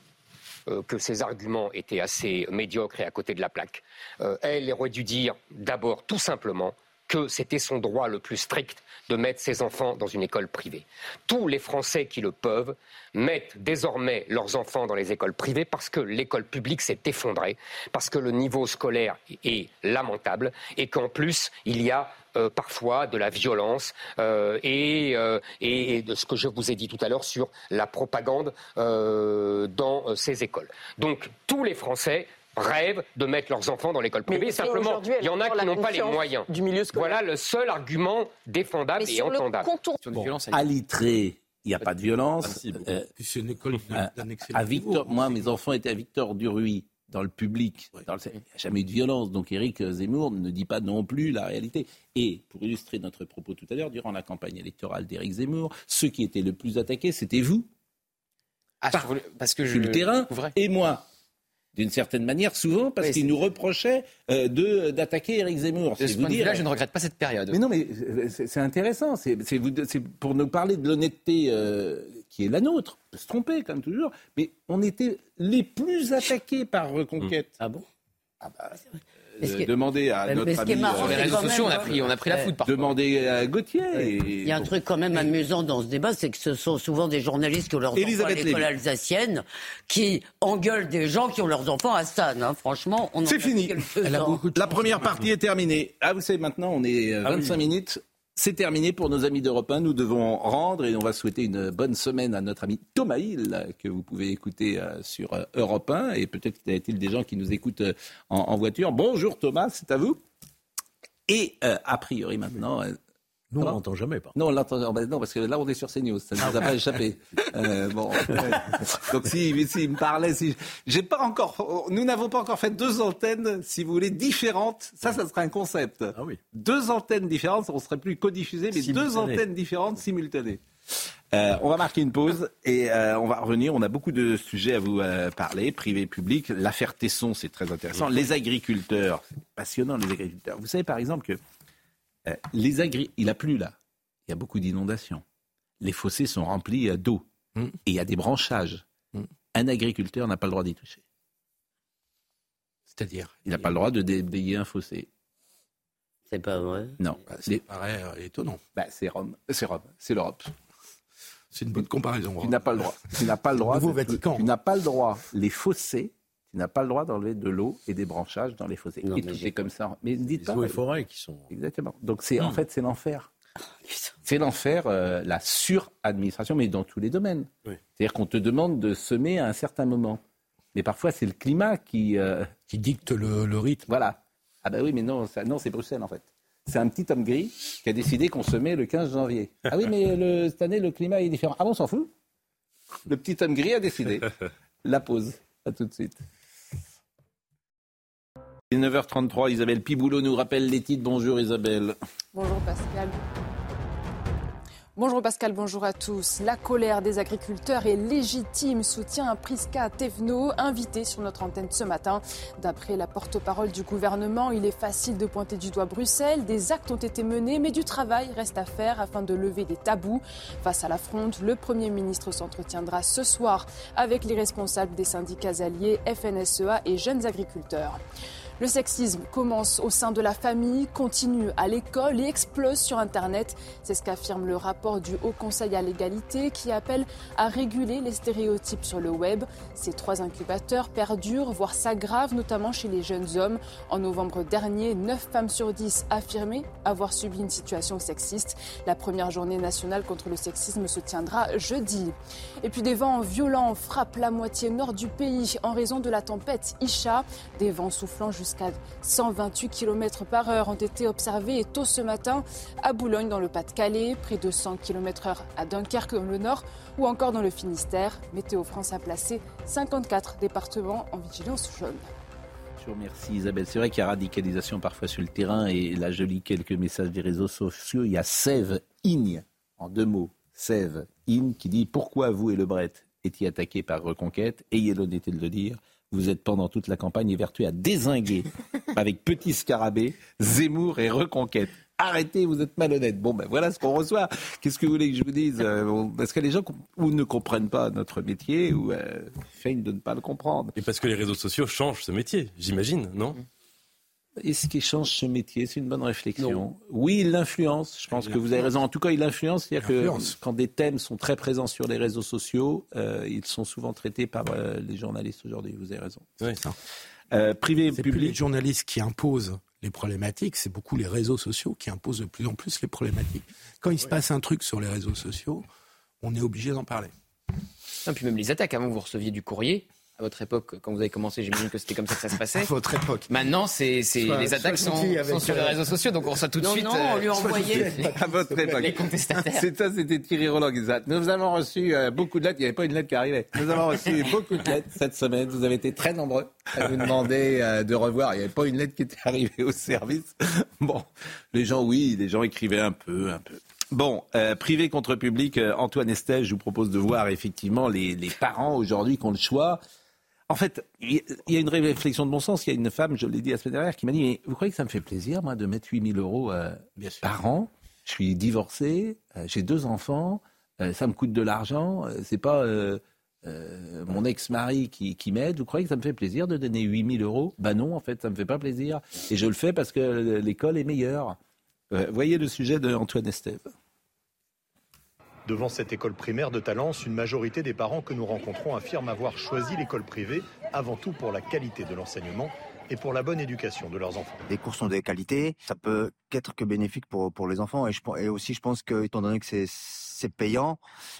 euh, que ses arguments étaient assez médiocres et à côté de la plaque. Euh, elle aurait dû dire d'abord tout simplement que c'était son droit le plus strict de mettre ses enfants dans une école privée. Tous les Français qui le peuvent mettent désormais leurs enfants dans les écoles privées parce que l'école publique s'est effondrée, parce que le niveau scolaire est lamentable et qu'en plus, il y a euh, parfois de la violence euh, et, euh, et, de ce que je vous ai dit tout à l'heure sur la propagande dans ces écoles. Donc tous les Français rêvent de mettre leurs enfants dans l'école privée. Simplement, il y en a qui n'ont pas les moyens. Du milieu Voilà le seul argument défendable et entendable. Bon, à Littré, il n'y a pas de violence. Euh, c'est une école d'un excellent à Victor, Moi, mes enfants étaient à Victor Duruy, dans le public. Il n'y a jamais eu de violence. Donc Éric Zemmour ne dit pas non plus la réalité. Et pour illustrer notre propos tout à l'heure, durant la campagne électorale d'Éric Zemmour, ceux qui étaient le plus attaqués, c'était vous. Ah, parce que je le terrain et moi d'une certaine manière, souvent, parce qu'il nous reprochait euh, de, d'attaquer Éric Zemmour. De ce point là je ne regrette pas cette période. Mais non, mais c'est, intéressant. C'est, pour nous parler de l'honnêteté euh, qui est la nôtre. On peut se tromper, comme toujours. Mais on était les plus attaqués par Reconquête. Ah bon? Ah bah, euh, demander à notre ami... Sur les réseaux sociaux, on a pris, on a pris la foudre parfois. Demander à Gauthier. Il y a un truc quand même amusant dans ce débat, c'est que ce sont souvent des journalistes qui ont leurs enfants à l'école alsacienne qui engueulent des gens qui ont leurs enfants à Stan. Hein. Franchement, on C'est fini. La première partie est terminée. Ah, vous savez, maintenant, on est 25 ah minutes c'est terminé pour nos amis d'Europe 1. Nous devons rendre et on va souhaiter une bonne semaine à notre ami Thomas Hill, que vous pouvez écouter euh, sur euh, Europe 1. Et peut-être y a-t-il des gens qui nous écoutent euh, en, voiture. Bonjour Thomas, c'est à vous. Et a priori maintenant, nous, on l'entend jamais. Pas. Non, on l'entend non, parce que là, on est sur CNews. Ça ne nous a pas échappé. Euh, bon, Donc, si, si me parlait, si j'ai pas encore, nous n'avons pas encore fait deux antennes, si vous voulez, différentes. Ça, ça serait un concept. Ah oui. Deux antennes différentes, on serait plus codiffusé, mais deux antennes différentes simultanées. Euh, on va marquer une pause et euh, on va revenir. On a beaucoup de sujets à vous euh, parler, privé, public. L'affaire Tesson, c'est très intéressant. Les agriculteurs, c'est passionnant, les agriculteurs. Vous savez, par exemple, que euh, les agri... Il a plu là. Il y a beaucoup d'inondations. Les fossés sont remplis euh, d'eau. Mm. Et il y a des branchages. Mm. Un agriculteur n'a pas le droit d'y toucher. C'est-à-dire Il n'a pas le droit de déblayer un fossé. C'est pas vrai Non. Bah, ça paraît euh, étonnant. Bah, c'est Rome. C'est Rome. C'est l'Europe. C'est une bonne comparaison. Tu n'as pas le droit. Tu n'as pas le droit. Tu n'as pas le droit. Les fossés n'as pas le droit d'enlever de l'eau et des branchages dans les fossés. Non, et comme ça. Mais dites les eaux et forêts qui sont. Exactement. Donc c'est en hmm. fait c'est l'enfer. C'est l'enfer, euh, la suradministration, mais dans tous les domaines. C'est-à-dire qu'on te demande de semer à un certain moment. Mais parfois, c'est le climat qui... Euh, qui dicte le, rythme. Voilà. Ah ben oui, mais non, non c'est Bruxelles, en fait. C'est un petit homme gris qui a décidé qu'on semait le 15 janvier. Ah oui, mais le, cette année, le climat est différent. Ah bon, on s'en fout? Le petit homme gris a décidé. La pause. À tout de suite. 9h33, Isabelle Piboulot nous rappelle les titres. Bonjour Isabelle. Bonjour Pascal. Bonjour Pascal, bonjour à tous. La colère des agriculteurs est légitime, soutient Prisca Tevno, invité sur notre antenne ce matin. D'après la porte-parole du gouvernement, il est facile de pointer du doigt Bruxelles. Des actes ont été menés, mais du travail reste à faire afin de lever des tabous. Face à la fronde, le Premier ministre s'entretiendra ce soir avec les responsables des syndicats alliés FNSEA et jeunes agriculteurs. Le sexisme commence au sein de la famille, continue à l'école et explose sur Internet. C'est ce qu'affirme le rapport du Haut Conseil à l'égalité qui appelle à réguler les stéréotypes sur le web. Ces trois incubateurs perdurent, voire s'aggravent, notamment chez les jeunes hommes. En novembre dernier, 9 femmes sur 10 affirmaient avoir subi une situation sexiste. La première journée nationale contre le sexisme se tiendra jeudi. Et puis des vents violents frappent la moitié nord du pays en raison de la tempête Isha. Des vents soufflant jusqu'à 128 km par heure ont été observés tôt ce matin à Boulogne dans le Pas-de-Calais, près de 100 km heure à Dunkerque dans le nord ou encore dans le Finistère. Météo France a placé 54 départements en vigilance jaune. Remercie Isabelle. C'est vrai qu'il y a radicalisation parfois sur le terrain et là je lis quelques messages des réseaux sociaux. Il y a Sève Igne, en deux mots, Sève In qui dit pourquoi vous et le Bret étiez attaqués par Reconquête? Ayez l'honnêteté de le dire vous êtes pendant toute la campagne évertué à désinguer avec Petit Scarabée, Zemmour et Reconquête. Arrêtez, vous êtes malhonnête. Bon, ben voilà ce qu'on reçoit. Qu'est-ce que vous voulez que je vous dise euh, Parce que les gens ou ne comprennent pas notre métier ou euh, feignent de ne pas le comprendre. Et parce que les réseaux sociaux changent ce métier, j'imagine, non? Est-ce qu'il change ce métier? C'est une bonne réflexion. Oui, il l'influence. Je pense que vous avez raison. En tout cas, il influence. C'est-à-dire que quand des thèmes sont très présents sur les réseaux sociaux, euh, ils sont souvent traités par euh, les journalistes aujourd'hui. Vous avez raison. Oui, ça. Euh, privé, C'est public? plus les journalistes qui imposent les problématiques, c'est beaucoup les réseaux sociaux qui imposent de plus en plus les problématiques. Quand il se passe un truc sur les réseaux sociaux, on est obligé d'en parler. Non, puis même les attaques. Avant, vous receviez du courrier. À votre époque, quand vous avez commencé, j'imagine que c'était comme ça que ça se passait. À votre époque. Maintenant, c'est, c'est- Soit- les attaques sont, sur les euh, réseaux sociaux, donc on reçoit tout de Non, suite. non, on lui euh, envoyait. à votre époque. Les contestataires. C'est ça, c'était Thierry Roland qui disait Nous avons reçu euh, beaucoup de lettres. Il n'y avait pas une lettre qui arrivait. Nous avons reçu beaucoup de lettres cette semaine. Vous avez été très nombreux à nous demander de revoir. Il n'y avait pas une lettre qui était arrivée au service. Bon, les gens, oui, les gens écrivaient un peu, un peu. Bon, euh, privé contre public, euh, Antoine Estelle, je vous propose de voir effectivement les, les parents aujourd'hui qui ont le choix. En fait, il y a une réflexion de bon sens. Il y a une femme, je l'ai dit la semaine dernière, qui m'a dit Mais vous croyez que ça me fait plaisir, moi, de mettre 8000 euros euh, par an? Je suis divorcé, euh, j'ai deux enfants, euh, ça me coûte de l'argent. c'est pas mon ex-mari qui, qui m'aide. Vous croyez que ça me fait plaisir de donner 8000 euros? Ben non, en fait, ça me fait pas plaisir. Et je le fais parce que l'école est meilleure. Voyez le sujet de Antoine Estève. Devant cette école primaire de Talence, une majorité des parents que nous rencontrons affirment avoir choisi l'école privée avant tout pour la qualité de l'enseignement et pour la bonne éducation de leurs enfants. Les cours sont de qualité, ça peut qu'être que bénéfique pour, pour les enfants. Et, je, et aussi, je pense que, étant donné que c'est, c'est payant,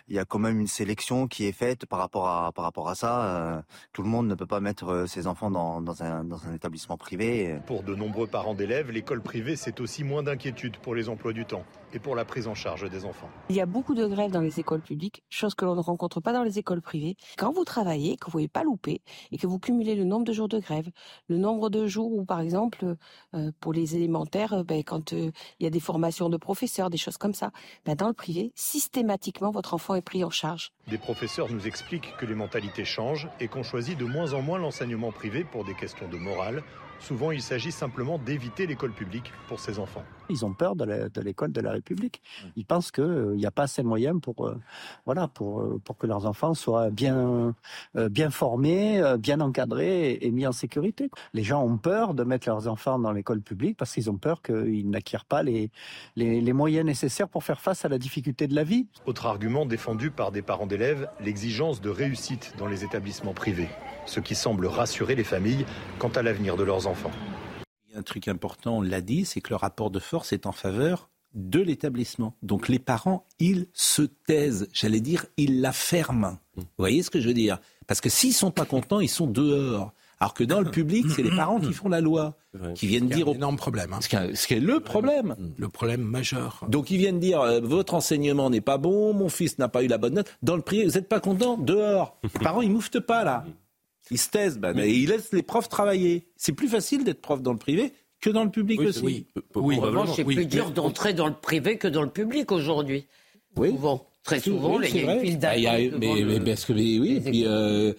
il y a quand même une sélection qui est faite par rapport à, par rapport à ça. Euh, tout le monde ne peut pas mettre euh, ses enfants dans, dans, un, dans un établissement privé. Pour de nombreux parents d'élèves, l'école privée, c'est aussi moins d'inquiétude pour les emplois du temps et pour la prise en charge des enfants. Il y a beaucoup de grèves dans les écoles publiques, chose que l'on ne rencontre pas dans les écoles privées. Quand vous travaillez, que vous ne pouvez pas louper et que vous cumulez le nombre de jours de grève, le nombre de jours où, par exemple, euh, pour les élémentaires, euh, ben, quand euh, il y a des formations de professeurs, des choses comme ça, ben, dans le privé, systématiquement, votre enfant est pris en charge. Des professeurs nous expliquent que les mentalités changent et qu'on choisit de moins en moins l'enseignement privé pour des questions de morale. Souvent, il s'agit simplement d'éviter l'école publique pour ses enfants. Ils ont peur de l'école de la République. Ils pensent qu'il n'y a pas assez de moyens pour, euh, voilà, pour, euh, pour que leurs enfants soient bien, euh, bien formés, bien encadrés et, et mis en sécurité. Les gens ont peur de mettre leurs enfants dans l'école publique parce qu'ils ont peur qu'ils n'acquièrent pas les, les, les moyens nécessaires pour faire face à la difficulté de la vie. Autre argument défendu par des parents d'élèves, l'exigence de réussite dans les établissements privés, ce qui semble rassurer les familles quant à l'avenir de leurs enfants. Il y a un truc important, on l'a dit, c'est que le rapport de force est en faveur de l'établissement. Donc les parents, ils se taisent, j'allais dire, ils la ferment. Vous voyez ce que je veux dire? Parce que s'ils sont pas contents, ils sont dehors. Alors que dans le public, c'est les parents qui font la loi, qui viennent dire... un énorme problème. hein. Ce qui est- ce qui est le problème. Le problème majeur. Donc ils viennent dire euh, votre enseignement n'est pas bon, mon fils n'a pas eu la bonne note. Dans le privé, vous n'êtes pas content Dehors. Les parents, ils mouftent pas là. Ils se taisent, ben, mais ils laissent les profs travailler. C'est plus facile d'être prof dans le privé que dans le public Oui, aussi. oui. En revanche, c'est plus dur d'entrer dans le privé que dans le public aujourd'hui. Oui. Souvent. Très souvent, Oui, il y c'est a une vrai. file Ah, il y a- d'attente. mais, parce que mais oui, puis, euh,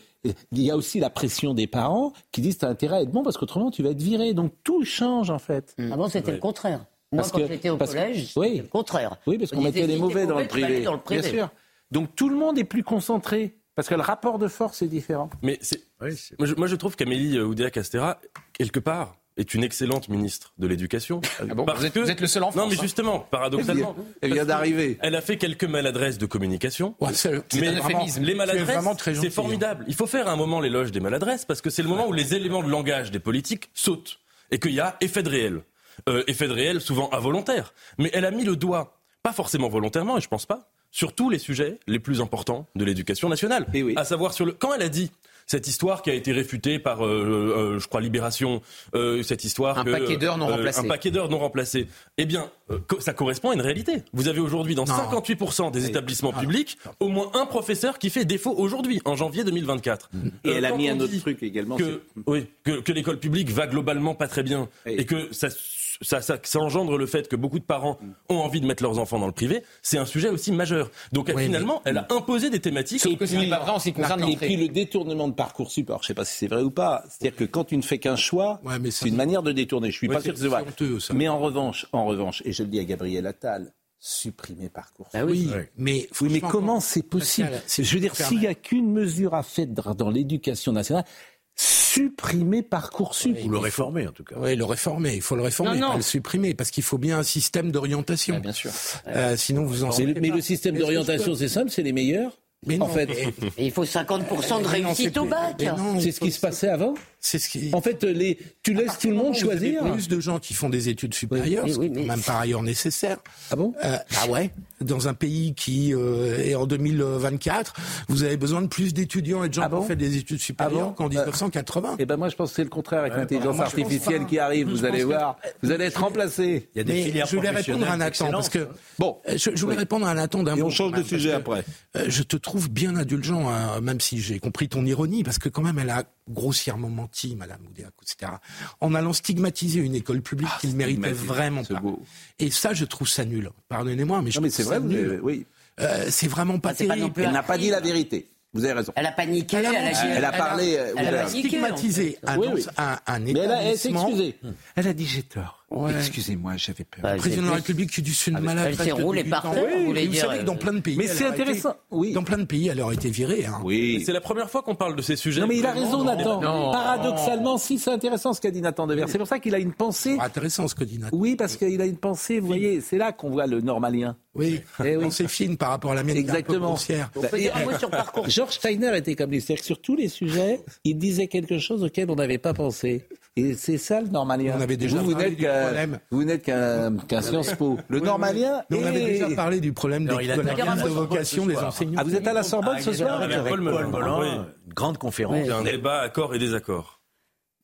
il y a aussi la pression des parents qui disent t'as intérêt à être bon parce qu'autrement tu vas être viré. Donc tout change en fait. Avant, c'était le contraire. Moi, Parce quand que- j'étais au parce que- collège, oui. c'était le contraire. Oui, parce On qu'on mettait les mauvais dans le privé. Bien sûr. Donc tout le monde est plus concentré parce que le rapport de force est différent. Mais c'est, moi, je, moi, je trouve qu'Amélie Oudéa-Castera, quelque part, est une excellente ministre de l'Éducation. bon Parce vous, êtes, que- vous êtes le seul en France. Non, mais hein. justement, paradoxalement. Elle vient d'arriver. Elle a fait quelques maladresses de communication. c'est- c'est mais un euphémisme. les maladresses, vraiment très gentil, c'est formidable. Il faut faire un moment l'éloge des maladresses parce que c'est le moment où les éléments de langage des politiques sautent et qu'il y a effet de réel. Euh, effet de réel souvent involontaire. Mais elle a mis le doigt, pas forcément volontairement, et je pense pas, sur tous les sujets les plus importants de l'éducation nationale. À savoir sur le. Quand elle a dit cette histoire qui a été réfutée par, euh, euh, je crois, Libération, euh, cette histoire Un que, paquet d'heures non remplacées. Un paquet d'heures non remplacées. Eh bien, co- ça correspond à une réalité. Vous avez aujourd'hui dans 58% des établissements publics au moins un professeur qui fait défaut aujourd'hui, en janvier 2024. Et Euh, elle a mis un autre truc également. Que, oui, que, que l'école publique va globalement pas très bien et que ça, ça, ça, ça engendre le fait que beaucoup de parents ont envie de mettre leurs enfants dans le privé, c'est un sujet aussi majeur. Donc elle, Oui, finalement, elle a imposé des thématiques. Et puis, et puis le détournement de parcours support, je ne sais pas si c'est vrai ou pas. C'est-à-dire que quand tu ne fais qu'un choix, c'est une manière de détourner. Je suis Ouais, pas sûr que c'est vrai. c'est honteux, ça. Mais en revanche, en revanche, et je le dis à Gabriel Attal, supprimer parcours. Ah oui. support. Ouais. Mais oui, mais comment c'est possible Je veux dire, s'il n'y a qu'une mesure à faire dans l'éducation nationale, supprimer Parcoursup. Ou le réformer, en tout cas. Oui, le réformer. Il faut le réformer, Non, non. pas le supprimer, parce qu'il faut bien un système d'orientation. bien sûr. Euh, sinon, vous en Mais, mais le système d'orientation, peux- c'est simple, c'est les meilleurs. Mais en non, fait, mais- Et il faut 50% de réussite au bac. c'est ce qui se passait avant. C'est ce qui. En fait, les, tu laisses tout le monde Vous avez choisir. plus de gens qui font des études supérieures, Oui, ce oui, qui est mais- même par ailleurs nécessaire. Ah bon? Euh, Ah ouais. Dans un pays qui euh, est en 2024, vous avez besoin de plus d'étudiants et de gens Ah bon qui ont fait des études supérieures bon? qu'en 1980. Eh ben moi, je pense que c'est le contraire avec l'intelligence artificielle qui arrive. Vous allez voir, vous allez être remplacé. Il y a des Mais filières je voulais répondre à Nathan parce que Bon, Euh, je, je voulais Oui. répondre à Nathan d'un Et on change de sujet après. euh, je te trouve bien indulgent, hein, même si j'ai compris ton ironie, parce que quand même elle a grossièrement menti, Madame Oudéa, etc. En allant stigmatiser une école publique qu'il ne méritait vraiment pas. beau. Et ça, je trouve ça nul. Pardonnez-moi, mais je Non, mais trouve ça vrai, nul. oui. Euh, c'est vraiment pas Ah, c'est pas terrible. non plus Elle n'a pas dit la vérité. Vous avez raison. Elle a paniqué, elle a, Elle a parlé, euh, elle a en fait. un, Oui, oui. un, un Mais elle, s'est établissement. excusée. Elle a dit j'ai tort. Ouais. Excusez-moi, j'avais peur. Bah, Le président de la République qui du sud Ah, malade. elle s'est roulée par terre, vous Et voulez vous dire, savez que dans plein de pays, Mais c'est aurait été- intéressant. Oui. Dans plein de pays, elle aurait été virée. hein. Oui. C'est la première fois qu'on parle de ces sujets. Non mais il a raison Nathan. Non. Paradoxalement, si c'est intéressant ce qu'a dit Nathan Devers. C'est pour ça qu'il a une pensée. C'est intéressant ce que dit Nathan. Oui, parce qu'il a une pensée. Vous voyez, c'est là qu'on voit le normalien. Oui, Eh oui. C'est fine par rapport à la mienne. Exactement. sur parcours. Georges Steiner était comme lui. C'est-à-dire que sur tous les sujets, il disait quelque chose auquel on n'avait pas pensé. Et c'est ça le normalien. On avait déjà vous, parlé n'êtes du qu'un- problème. Vous n'êtes qu'un qu'un Sciences Po. Le Oui, normalien. Mais on avait déjà parlé du problème Alors, des, de vocation des enseignants. Ah, vous êtes à la Sorbonne ce soir avec Paul Melun. Oui. une grande conférence. Un débat accord et désaccord.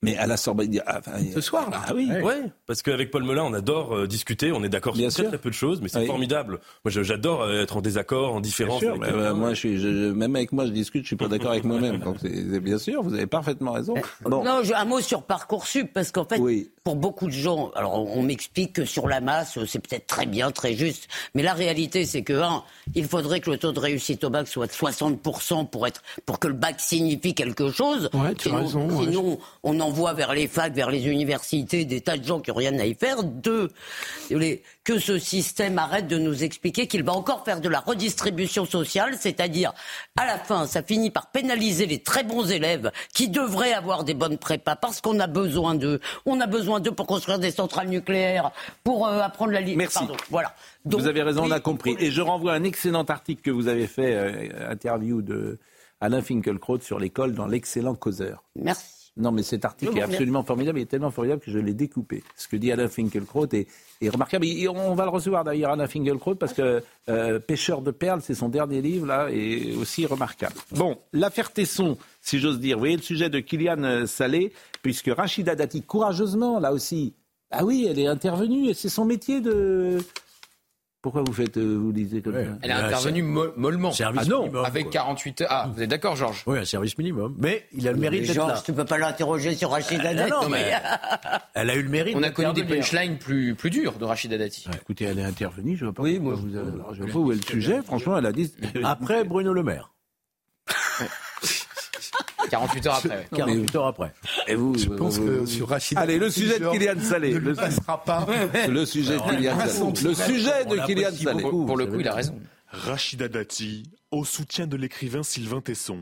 Mais à la Sorbonne. ah, enfin, Ce soir, là. Ah oui. Ouais, parce qu'avec Paul Melun, on adore euh, discuter, on est d'accord Bien sur très, sûr. très peu de choses, mais c'est Oui. formidable. Moi, j'adore euh, être en désaccord, en Bien différence. sûr, avec mais, quelqu'un. euh, moi, je suis, je- je- même avec moi, je discute, je suis pas d'accord avec moi-même. Donc, c'est c'est bien sûr, vous avez parfaitement raison. Bon, Non, je- un mot sur Parcoursup, parce qu'en fait, Oui. Pour beaucoup de gens, alors on, on m'explique que sur la masse, c'est peut-être très bien, très juste, mais la réalité, c'est que, un, il faudrait que le taux de réussite au bac soit de 60% pour, être, pour que le bac signifie quelque chose. Ouais, tu as sinon, raison, ouais. sinon, on envoie vers les facs, vers les universités des tas de gens qui n'ont rien à y faire. Deux, voulez, que ce système arrête de nous expliquer qu'il va encore faire de la redistribution sociale, c'est-à-dire, à la fin, ça finit par pénaliser les très bons élèves qui devraient avoir des bonnes prépas parce qu'on a besoin d'eux. On a besoin d'eux pour construire des centrales nucléaires, pour euh, apprendre la ligne. Merci. Pardon, voilà. Donc, vous avez raison, on a compris. Et je renvoie à un excellent article que vous avez fait, euh, interview de Alain Finkielkraut sur l'école dans l'excellent causeur. Merci. Non, mais cet article est absolument formidable. Il est tellement formidable que je l'ai découpé. Ce que dit Alain Finkielkraut est, est remarquable. Et on va le recevoir d'ailleurs, Alain Finkielkraut, parce que euh, Pêcheur de perles, c'est son dernier livre, là, et aussi remarquable. Bon, l'affaire Tesson, si j'ose dire. Vous voyez le sujet de Kylian euh, Salé, puisque Rachida Dati, courageusement, là aussi, ah oui, elle est intervenue, et c'est son métier de... Pourquoi vous faites, euh, vous lisez comme ça Elle est intervenue mo- mollement. Service ah non, minimum, avec quoi. 48 heures. Ah, vous êtes d'accord, Georges? Oui, un service minimum. Mais il a le mérite Mais d'être Georges, là. tu peux pas l'interroger sur Rachida non, Dati. non, mais- Elle a eu le mérite On a connu des punchlines plus, plus dures de Rachida Dati. Écoutez, elle est intervenue, je vois pas. Oui, moi, vous avez- je vois pas où est le sujet. Franchement, elle a dit. Après Bruno Le Maire. 48 heures après. ouais. 48 heures après. Et vous, Je pense vous- que sur Rachida Allez, le sujet de Kylian Salé. ne Le, passera pas. le sujet de Kylian Salé. Le sujet de Kylian Salé. Pour le coup, il a raison. Rachida Dati, au soutien de l'écrivain Sylvain Tesson.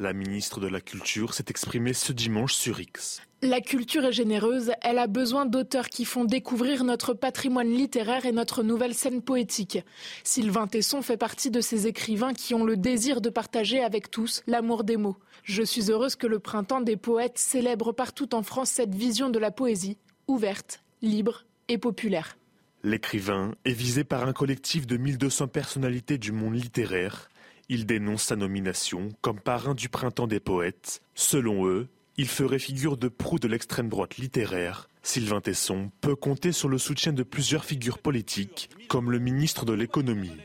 La ministre de la Culture s'est exprimée ce dimanche sur X. La culture est généreuse, elle a besoin d'auteurs qui font découvrir notre patrimoine littéraire et notre nouvelle scène poétique. Sylvain Tesson fait partie de ces écrivains qui ont le désir de partager avec tous l'amour des mots. Je suis heureuse que le printemps des poètes célèbre partout en France cette vision de la poésie, ouverte, libre et populaire. L'écrivain est visé par un collectif de 1200 personnalités du monde littéraire. Il dénonce sa nomination comme parrain du printemps des poètes. Selon eux, il ferait figure de proue de l'extrême droite littéraire. Sylvain Tesson peut compter sur le soutien de plusieurs figures politiques, comme le ministre de l'économie.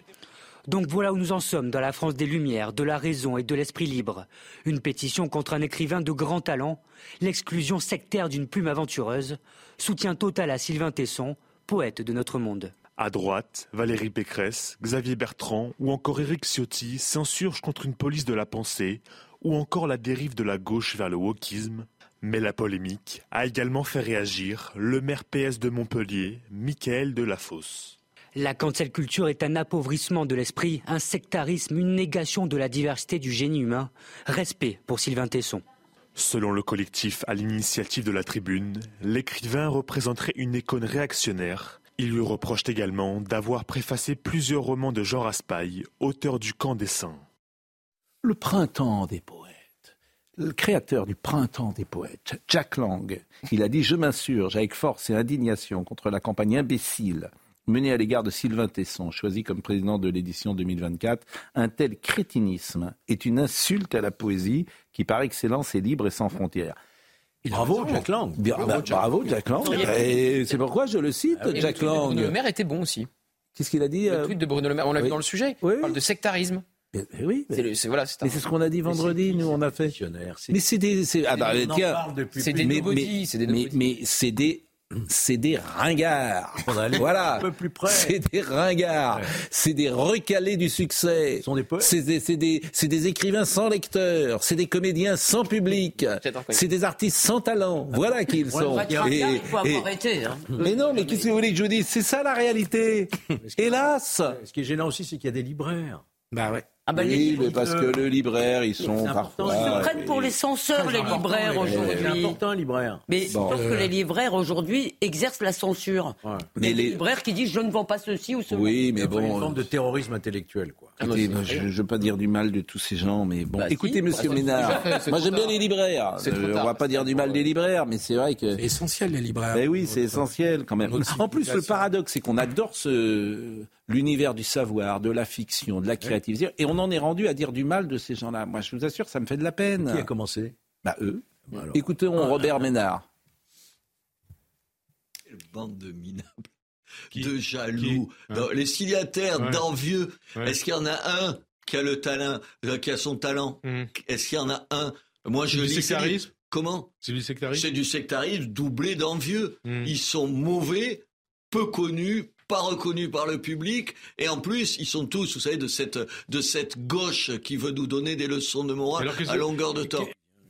Donc voilà où nous en sommes dans la France des Lumières, de la raison et de l'esprit libre. Une pétition contre un écrivain de grand talent, l'exclusion sectaire d'une plume aventureuse, soutien total à Sylvain Tesson, poète de notre monde. À droite, Valérie Pécresse, Xavier Bertrand ou encore Éric Ciotti s'insurgent contre une police de la pensée ou encore la dérive de la gauche vers le wokisme. Mais la polémique a également fait réagir le maire PS de Montpellier, Michael Delafosse. La cancel culture est un appauvrissement de l'esprit, un sectarisme, une négation de la diversité du génie humain. Respect pour Sylvain Tesson. Selon le collectif à l'initiative de la tribune, l'écrivain représenterait une icône réactionnaire. Il lui reproche également d'avoir préfacé plusieurs romans de Jean Raspail, auteur du Camp des Saints. Le printemps des poètes, le créateur du printemps des poètes, Jack Lang, il a dit Je m'insurge avec force et indignation contre la campagne imbécile menée à l'égard de Sylvain Tesson, choisi comme président de l'édition 2024. Un tel crétinisme est une insulte à la poésie qui, par excellence, est libre et sans frontières. Bravo, Jack Lang. Bravo, bah, Jack, bravo, Jack Lang. Et c'est pourquoi je le cite, Ah oui, Jack le Lang. Bruno Le Maire était bon aussi. Qu'est-ce qu'il a dit Le euh, tweet de Bruno Le Maire, on l'a vu oui. dans le sujet. Oui. Il parle de sectarisme. Mais- mais oui, mais- C'est voilà, un- ce qu'on a dit vendredi, nous on a fait. Mais c'est des, c'est- ah bah, on en tiens, C'est des mais, c'est des c'est des, ringards. voilà. un peu plus près. C'est des ringards. C'est des recalés du succès. Ce sont des poètes. C'est des, c'est des, c'est des écrivains sans lecteurs. C'est des comédiens sans public. C'est des artistes sans talent. Voilà qui ils sont. Il faut hein. mais non, mais qu'est-ce que vous voulez que je vous dise? C'est ça la réalité. Hélas. Ce qui est gênant aussi, c'est qu'il y a des libraires. Bah ouais. Ah bah, les oui, livres, mais parce que le libraire, ils sont C'est important, parfois. Ils se prennent pour les censeurs, les libraires C'est aujourd'hui. important, un libraire. Mais je Bon, pense que euh, les libraires aujourd'hui exercent la censure. Mais Les les. libraires qui disent je ne vends pas ceci ou cela. Oui, mais C'est une bon. forme de terrorisme intellectuel, quoi. Écoutez, moi, je ne veux pas dire du mal de tous ces gens, mais bon. Bah, si. Écoutez, monsieur Bah, Ménard, c'est- c'est moi j'aime bien les libraires. C'est Euh, on tard. va pas dire du mal des libraires, mais c'est vrai que. C'est essentiel, les libraires. Ben oui, c'est essentiel quand même. En plus, le paradoxe, c'est qu'on adore ce l'univers du savoir, de la fiction, de la créativité, et on en est rendu à dire du mal de ces gens-là. Moi, je vous assure, ça me fait de la peine. Qui a commencé? Bah eux. Bah. Écoutons Robert Ménard. Quelle bande de minables, de jaloux, dans- les signataires Ouais. d'envieux. Ouais. Est-ce qu'il y en a un qui a le talent, euh, qui a son talent Mhm. Est-ce qu'il y en a un? Moi, je lis sectarisme? Comment? C'est du sectarisme? C'est du sectarisme doublé d'envieux. Mhm. Ils sont mauvais, peu connus, pas reconnus par le public, et en plus, ils sont tous, vous savez, de cette de cette gauche qui veut nous donner des leçons de morale à longueur de temps.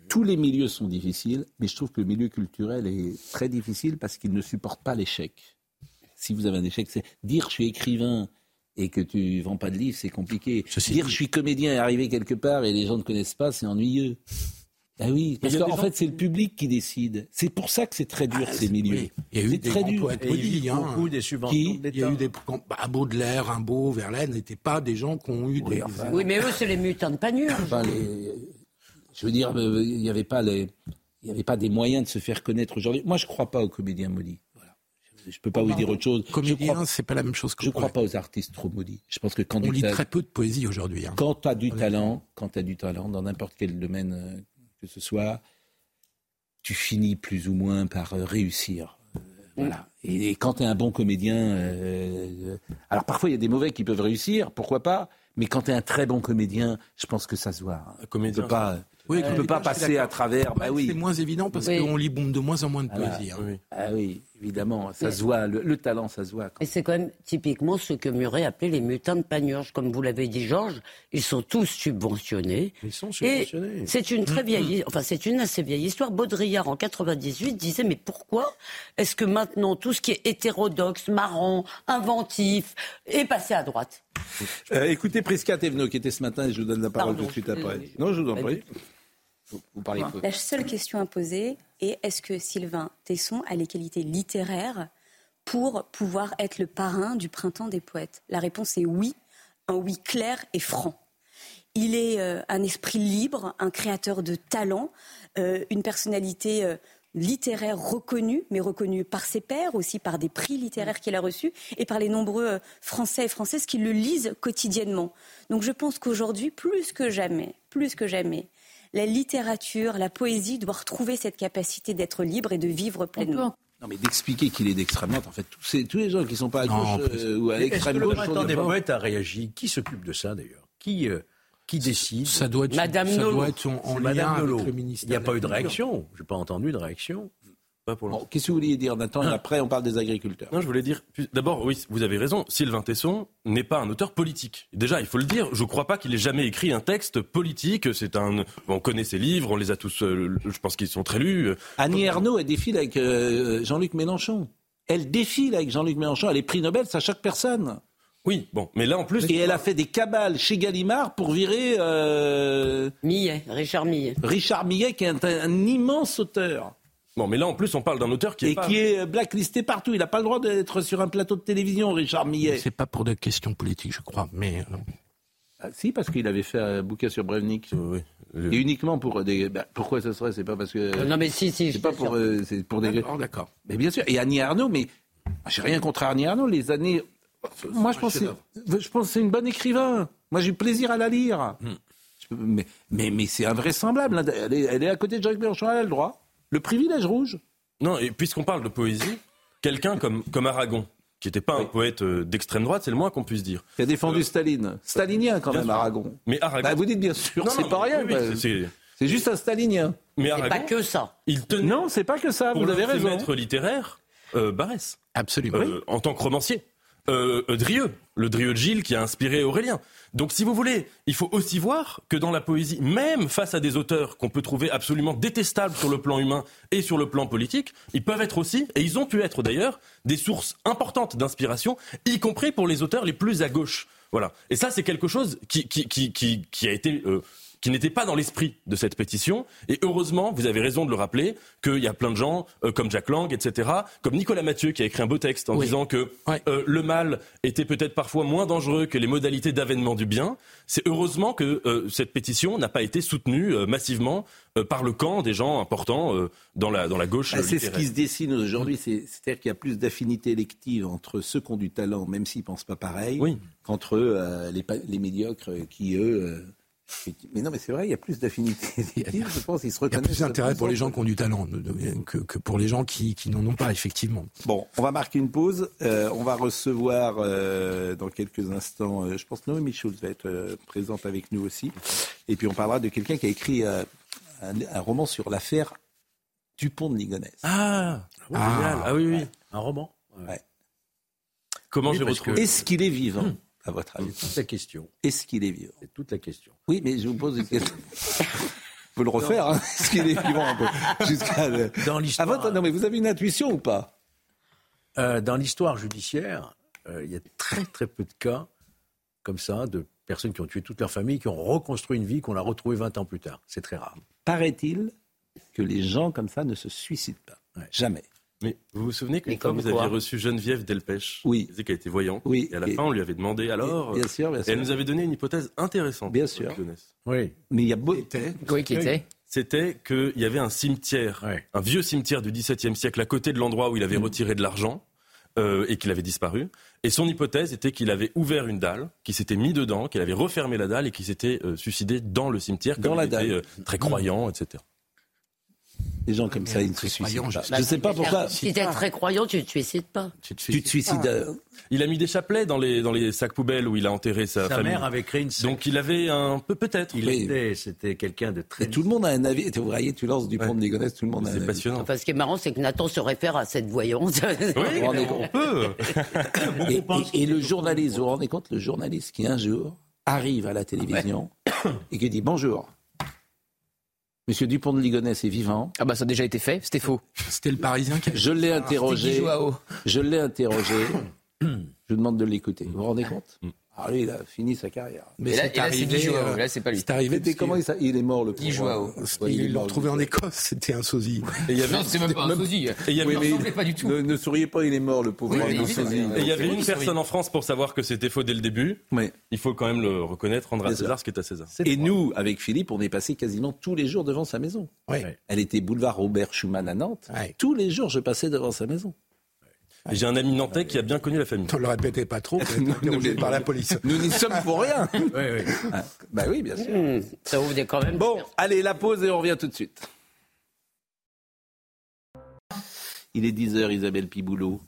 Tous les milieux sont difficiles, mais je trouve que le milieu culturel est très difficile parce qu'il ne supporte pas l'échec. Si vous avez un échec, c'est dire je suis écrivain et que tu vends pas de livres, c'est compliqué. Ceci dire dit- je suis comédien et arriver quelque part et les gens ne connaissent pas, c'est ennuyeux. Ah oui, parce y a qu'en fait c'est le public qui décide. C'est pour ça que c'est très dur ces milieux. Oui. Il y a eu des très grands dur. poètes il maudits. vit hein. beaucoup des subventions de Il y a eu des quand- bah, Baudelaire, Rimbaud, Verlaine n'étaient pas des gens qui ont eu des. enfin, Oui, mais eux, c'est les mutins de panure. Enfin, les- je veux dire, euh, il n'y avait pas les, il y avait pas des moyens de se faire connaître aujourd'hui. Moi, je ne crois pas aux comédiens maudits. Voilà. Je ne peux pas vous dire autre chose. Comédien, crois, c'est pas la même chose que je crois poète. pas aux artistes trop maudits. Je pense que quand On lit ta- très peu de poésie aujourd'hui. hein. quand tu as du talent, quand tu as du talent dans n'importe quel domaine euh, que ce soit, tu finis plus ou moins par euh, réussir. Euh, voilà. Et, et quand tu es un bon comédien, euh, euh, alors parfois il y a des mauvais qui peuvent réussir, pourquoi pas, mais quand tu es un très bon comédien, je pense que ça se voit. Un comédien, Tu peux pas, Oui, comédien, pas passer à travers. Bah oui. C'est moins évident parce Oui. qu'on lit bon- de moins en moins de poésie. hein. oui. Ah oui, évidemment, ça se voit. Le, le talent, ça se voit. Et c'est quand même typiquement ce que Muret appelait les mutins de panurge. Comme vous l'avez dit, Georges, ils sont tous subventionnés. Ils sont subventionnés. c'est une très vieille, enfin c'est une assez vieille histoire. Baudrillard en 98 disait mais pourquoi est-ce que maintenant tout ce qui est hétérodoxe, marrant, inventif est passé à droite? Euh, écoutez Prisca Thévenot qui était ce matin et je vous donne la parole Pardon, tout de suite après. Non, je vous en prie. Vous, vous parlez peu. La seule question à poser est est-ce que Sylvain Tesson a les qualités littéraires pour pouvoir être le parrain du printemps des poètes? La réponse est oui, un oui clair et franc. Il est euh, un esprit libre, un créateur de talent, euh, une personnalité euh, littéraire reconnue, mais reconnue par ses pairs, aussi par des prix littéraires qu'il a reçus, et par les nombreux Français et Françaises qui le lisent quotidiennement. Donc je pense qu'aujourd'hui, plus que jamais, plus que jamais, la littérature, la poésie doit retrouver cette capacité d'être libre et de vivre pleinement. Non, mais d'expliquer qu'il est d'extrême droite, en fait, tous, ces, tous les gens qui sont pas à Non, gauche euh, ou à Est-ce que l'extrême le gauche printemps sont des poètes a réagi? Qui s'occupe de ça d'ailleurs? Qui euh, qui décide? Ça doit être, Madame ça Nolot. doit être en, lien Madame avec le ministère. Il n'y a pas eu de réaction. J'ai pas entendu de réaction. Pas pour Bon, Qu'est-ce que vous vouliez dire, Nathan Et après, on parle des agriculteurs. Non, je voulais dire, d'abord, oui, vous avez raison, Sylvain Tesson n'est pas un auteur politique. Déjà, il faut le dire, je ne crois pas qu'il ait jamais écrit un texte politique. C'est un, on connaît ses livres, on les a tous, euh, je pense qu'ils sont très lus. Annie Ernaux, elle défile avec euh, Jean-Luc Mélenchon. Elle défile avec Jean-Luc Mélenchon. Elle est prix Nobel, ça choque personne. Oui, bon, mais là en plus. Et elle a fait des cabales chez Gallimard pour virer. Euh... Millet, Richard Millet. Richard Millet, qui est un, un immense auteur. Bon, mais là en plus, on parle d'un auteur qui est. Et pas... qui est blacklisté partout. Il n'a pas le droit d'être sur un plateau de télévision, Richard Millet. C'est pas pour des questions politiques, je crois, mais. euh, Ah, si, parce qu'il avait fait un bouquin sur Brevnik. oui. Et uniquement pour des. bah, pourquoi ça serait? C'est pas parce que. Euh, non, mais si, si. C'est pas pour. euh, c'est pour des. D'accord, d'accord. Mais bien sûr. Et Annie Arnaud, mais j'ai rien contre Annie Arnaud. Les années. Moi, je pense, que c'est- je pense que c'est une bonne écrivain. Moi, j'ai eu plaisir à la lire. Peux- Mais, mais, mais c'est invraisemblable. hein. Elle est, elle est à côté de Jacques Mélenchon. Elle a le droit. Le privilège rouge. Non, et puisqu'on parle de poésie, quelqu'un comme, comme Aragon, qui n'était pas un poète euh, d'extrême droite, c'est le moins qu'on puisse dire. Qui a défendu Staline. Stalinien, quand même, sûr. Aragon. Mais Aragon. Bah, vous dites bien sûr, c'est pas mais rien. oui, c'est- juste un stalinien. Mais C'est Aragon, pas que ça. il tenait Non, c'est pas que ça, pour vous avez le raison. maître littéraire euh, Barès. Absolument. euh, en tant que romancier. Euh, Drieux, le Drieux de Gilles qui a inspiré Aurélien. Donc si vous voulez, il faut aussi voir que dans la poésie, même face à des auteurs qu'on peut trouver absolument détestables sur le plan humain et sur le plan politique, ils peuvent être aussi, et ils ont pu être d'ailleurs, des sources importantes d'inspiration, y compris pour les auteurs les plus à gauche. Voilà. Et ça, c'est quelque chose qui a été... euh, qui n'était pas dans l'esprit de cette pétition. Et heureusement, vous avez raison de le rappeler, qu'il y a plein de gens euh, comme Jack Lang, etc., comme Nicolas Mathieu qui a écrit un beau texte en Oui. disant que euh, le mal était peut-être parfois moins dangereux que les modalités d'avènement du bien. C'est heureusement que euh, cette pétition n'a pas été soutenue euh, massivement euh, par le camp des gens importants euh, dans, la, dans la gauche. Bah, c'est ce qui se dessine aujourd'hui, c'est- c'est-à-dire qu'il y a plus d'affinité élective entre ceux qui ont du talent, même s'ils pensent pas pareil, qu'entre euh, les, les médiocres qui, eux... mais non, mais c'est vrai, il y a plus d'affinité élective, je pense, ils se Il y a plus d'intérêt pour les gens qui ont du talent que, que pour les gens qui, qui n'en ont pas, effectivement. Bon, on va marquer une pause. Euh, on va recevoir euh, dans quelques instants, euh, je pense Noémie Schulz va être euh, présente avec nous aussi. Et puis on parlera de quelqu'un qui a écrit euh, un, un roman sur l'affaire Dupont de Ligonnès. Ah, Ah. génial. Ah oui, oui. Un roman Ouais. Comment Oui, j'ai retrouvé que- Est-ce qu'il est vivant, à votre avis C'est toute la question. Est-ce qu'il est vivant? C'est toute la question. Oui, mais je vous pose une question. On peut le refaire, hein Est-ce qu'il est vivant on peut- Jusqu'à le- Dans À l'histoire, votre- Non, mais vous avez une intuition ou pas? Euh, dans l'histoire judiciaire, euh, il y a très très peu de cas comme ça de personnes qui ont tué toute leur famille, qui ont reconstruit une vie, qu'on a retrouvée 20 ans plus tard. C'est très rare. Paraît-il que les gens comme ça ne se suicident pas. Jamais. Mais vous vous souvenez fois, comme vous aviez reçu Geneviève Delpech, Oui. qui disait qu'elle était voyante, Oui. et à la Et- fin, on lui avait demandé alors... Bien sûr, bien et sûr. elle nous avait donné une hypothèse intéressante. Bien sûr. Oui. Mais il y a beau... Oui, qui était C'était qu'il y avait un cimetière, un vieux cimetière du XVIIe siècle à côté de l'endroit où il avait Mm. retiré de l'argent euh, et qu'il avait disparu. Et son hypothèse était qu'il avait ouvert une dalle, qu'il s'était mis dedans, qu'il avait refermé la dalle et qu'il s'était euh, suicidé dans le cimetière, Dans comme la il était, dalle. euh, très croyant, etc. Les gens comme ça, ils ne se suicident pas. Je ne sais pas pourquoi. Si t'es très croyant, tu te suicides pas. Tu te Tu te suicides. euh, Il a mis des chapelets dans les, dans les sacs poubelles où il a enterré sa, Sa famille. mère avait créé une. Donc il avait un peu peut-être. Il Oui. était, c'était quelqu'un de très. Et tout le monde a un avis. Vous voyez, tu lances du pont de Ligonnès, tout le monde a un C'est avis. passionnant. Enfin, ce qui est marrant, c'est que Nathan se réfère à cette voyante. Oui, on peut. Et, et- et le journaliste, vous vous rendez compte, le journaliste qui un jour arrive à la télévision et qui dit bonjour. Monsieur Dupont de Ligonnès est vivant. Ah bah ça a déjà été fait, c'était faux. C'était le Parisien qui a Je l'ai interrogé. Je l'ai interrogé. Je vous demande de l'écouter. Vous vous rendez compte? Alors lui, il a fini sa carrière. Mais c'est là, arrivé, euh, là, c'est pas lui. C'est arrivé C'était parce comment que- il, est mort le Guy pauvre. Joao. Ouais, il mort, retrouvé en. Écosse, c'était un sosie. Et il y avait, Non, c'est même pas un sosie. et il y avait- ressemblait pas du tout. Ne, ne souriez pas, il est mort le pauvre. Oui, il y avait une personne en France pour savoir que c'était faux dès le début. Oui. Il faut quand même le reconnaître, rendre à. César ce qui est à César. Et nous, avec Philippe, on est passé quasiment tous les jours devant sa maison. Elle était boulevard Robert Schumann à Nantes. Tous les jours, je passais devant sa maison. J'ai un ami nantais qui a bien connu la famille. Ne le répétez pas trop, vous êtes interrogé par la police. Nous n'y sommes pour rien. Oui, oui. Ah, bah oui, bien sûr. Hmm, ça ouvre des quand même. Bon, allez, la pause et on revient tout de suite. Il est 10h, Isabelle Piboulot.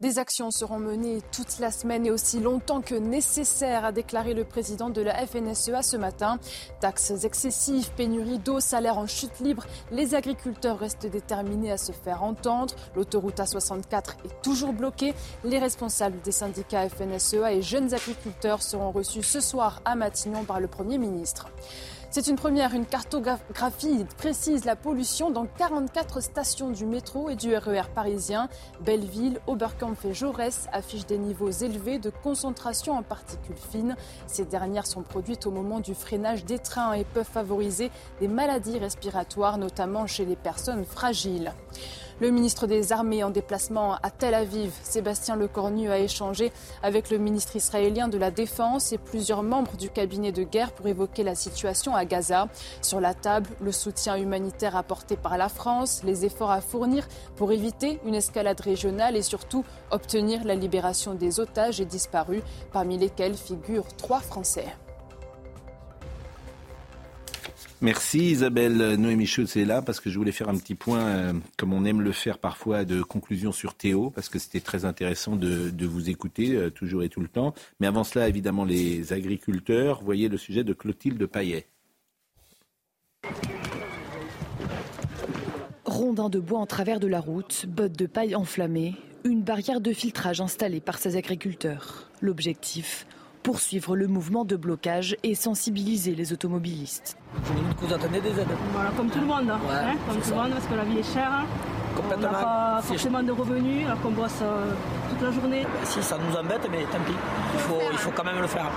Des actions seront menées toute la semaine et aussi longtemps que nécessaire, a déclaré le président de la FNSEA ce matin. Taxes excessives, pénurie d'eau, salaire en chute libre, les agriculteurs restent déterminés à se faire entendre. L'autoroute A64 est toujours bloquée. Les responsables des syndicats FNSEA et jeunes agriculteurs seront reçus ce soir à Matignon par le Premier ministre. C'est une première, une cartographie précise la pollution dans 44 stations du métro et du RER parisien. Belleville, Oberkampf et Jaurès affichent des niveaux élevés de concentration en particules fines. Ces dernières sont produites au moment du freinage des trains et peuvent favoriser des maladies respiratoires, notamment chez les personnes fragiles. Le ministre des Armées en déplacement à Tel Aviv, Sébastien Lecornu, a échangé avec le ministre israélien de la Défense et plusieurs membres du cabinet de guerre pour évoquer la situation à Gaza. Sur la table, le soutien humanitaire apporté par la France, les efforts à fournir pour éviter une escalade régionale et surtout obtenir la libération des otages et disparus, parmi lesquels figurent trois Français. Merci Isabelle. Noémie Schultz est là parce que je voulais faire un petit point, euh, comme on aime le faire parfois, de conclusion sur Théo, parce que c'était très intéressant de, vous écouter euh, toujours et tout le temps. Mais avant cela, évidemment, les agriculteurs. Voyez le sujet de Clotilde Paillet. Rondins de bois en travers de la route, bottes de paille enflammées, une barrière de filtrage installée par ces agriculteurs. L'objectif poursuivre le mouvement de blocage et sensibiliser les automobilistes. Vous attendez des aides Voilà, comme tout le monde. Hein, comme tout le monde, parce que la vie est chère. Hein. On n'a pas forcément de revenus, alors qu'on bosse euh, toute la journée. Si, ça nous embête, mais tant pis. Il faut, il faut quand même le faire.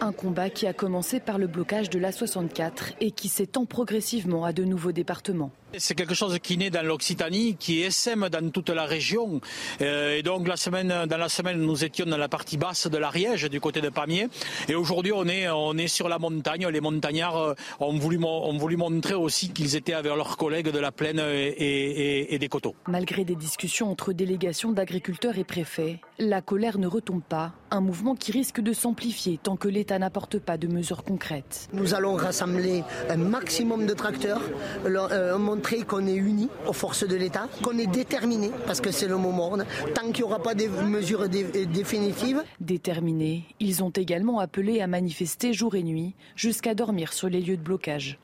Un combat qui a commencé par le blocage de l'A64 et qui s'étend progressivement à de nouveaux départements. C'est quelque chose qui naît dans l'Occitanie, qui SM dans toute la région. Euh, et donc la semaine, dans la semaine, nous étions dans la partie basse de l'Ariège, du côté de Pamiers. Et aujourd'hui, on est, sur la montagne. Les montagnards euh, ont voulu, ont voulu montrer aussi qu'ils étaient avec leurs collègues de la plaine et, et des coteaux. Malgré des discussions entre délégations d'agriculteurs et préfets, la colère ne retombe pas. Un mouvement qui risque de s'amplifier tant que l'État n'apporte pas de mesures concrètes. Nous allons rassembler un maximum de tracteurs, euh, montrer qu'on est unis aux forces de l'État, qu'on est déterminés, parce que c'est le mot mort, tant qu'il n'y aura pas de mesures définitives. Déterminés, ils ont également appelé à manifester jour et nuit, jusqu'à dormir sur les lieux de blocage.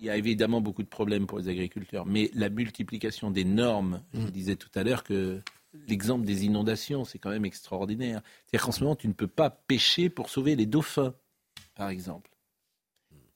Il y a évidemment beaucoup de problèmes pour les agriculteurs, mais la multiplication des normes, je disais tout à l'heure que l'exemple des inondations, c'est quand même extraordinaire. C'est-à-dire qu'en ce moment, tu ne peux pas pêcher pour sauver les dauphins, par exemple.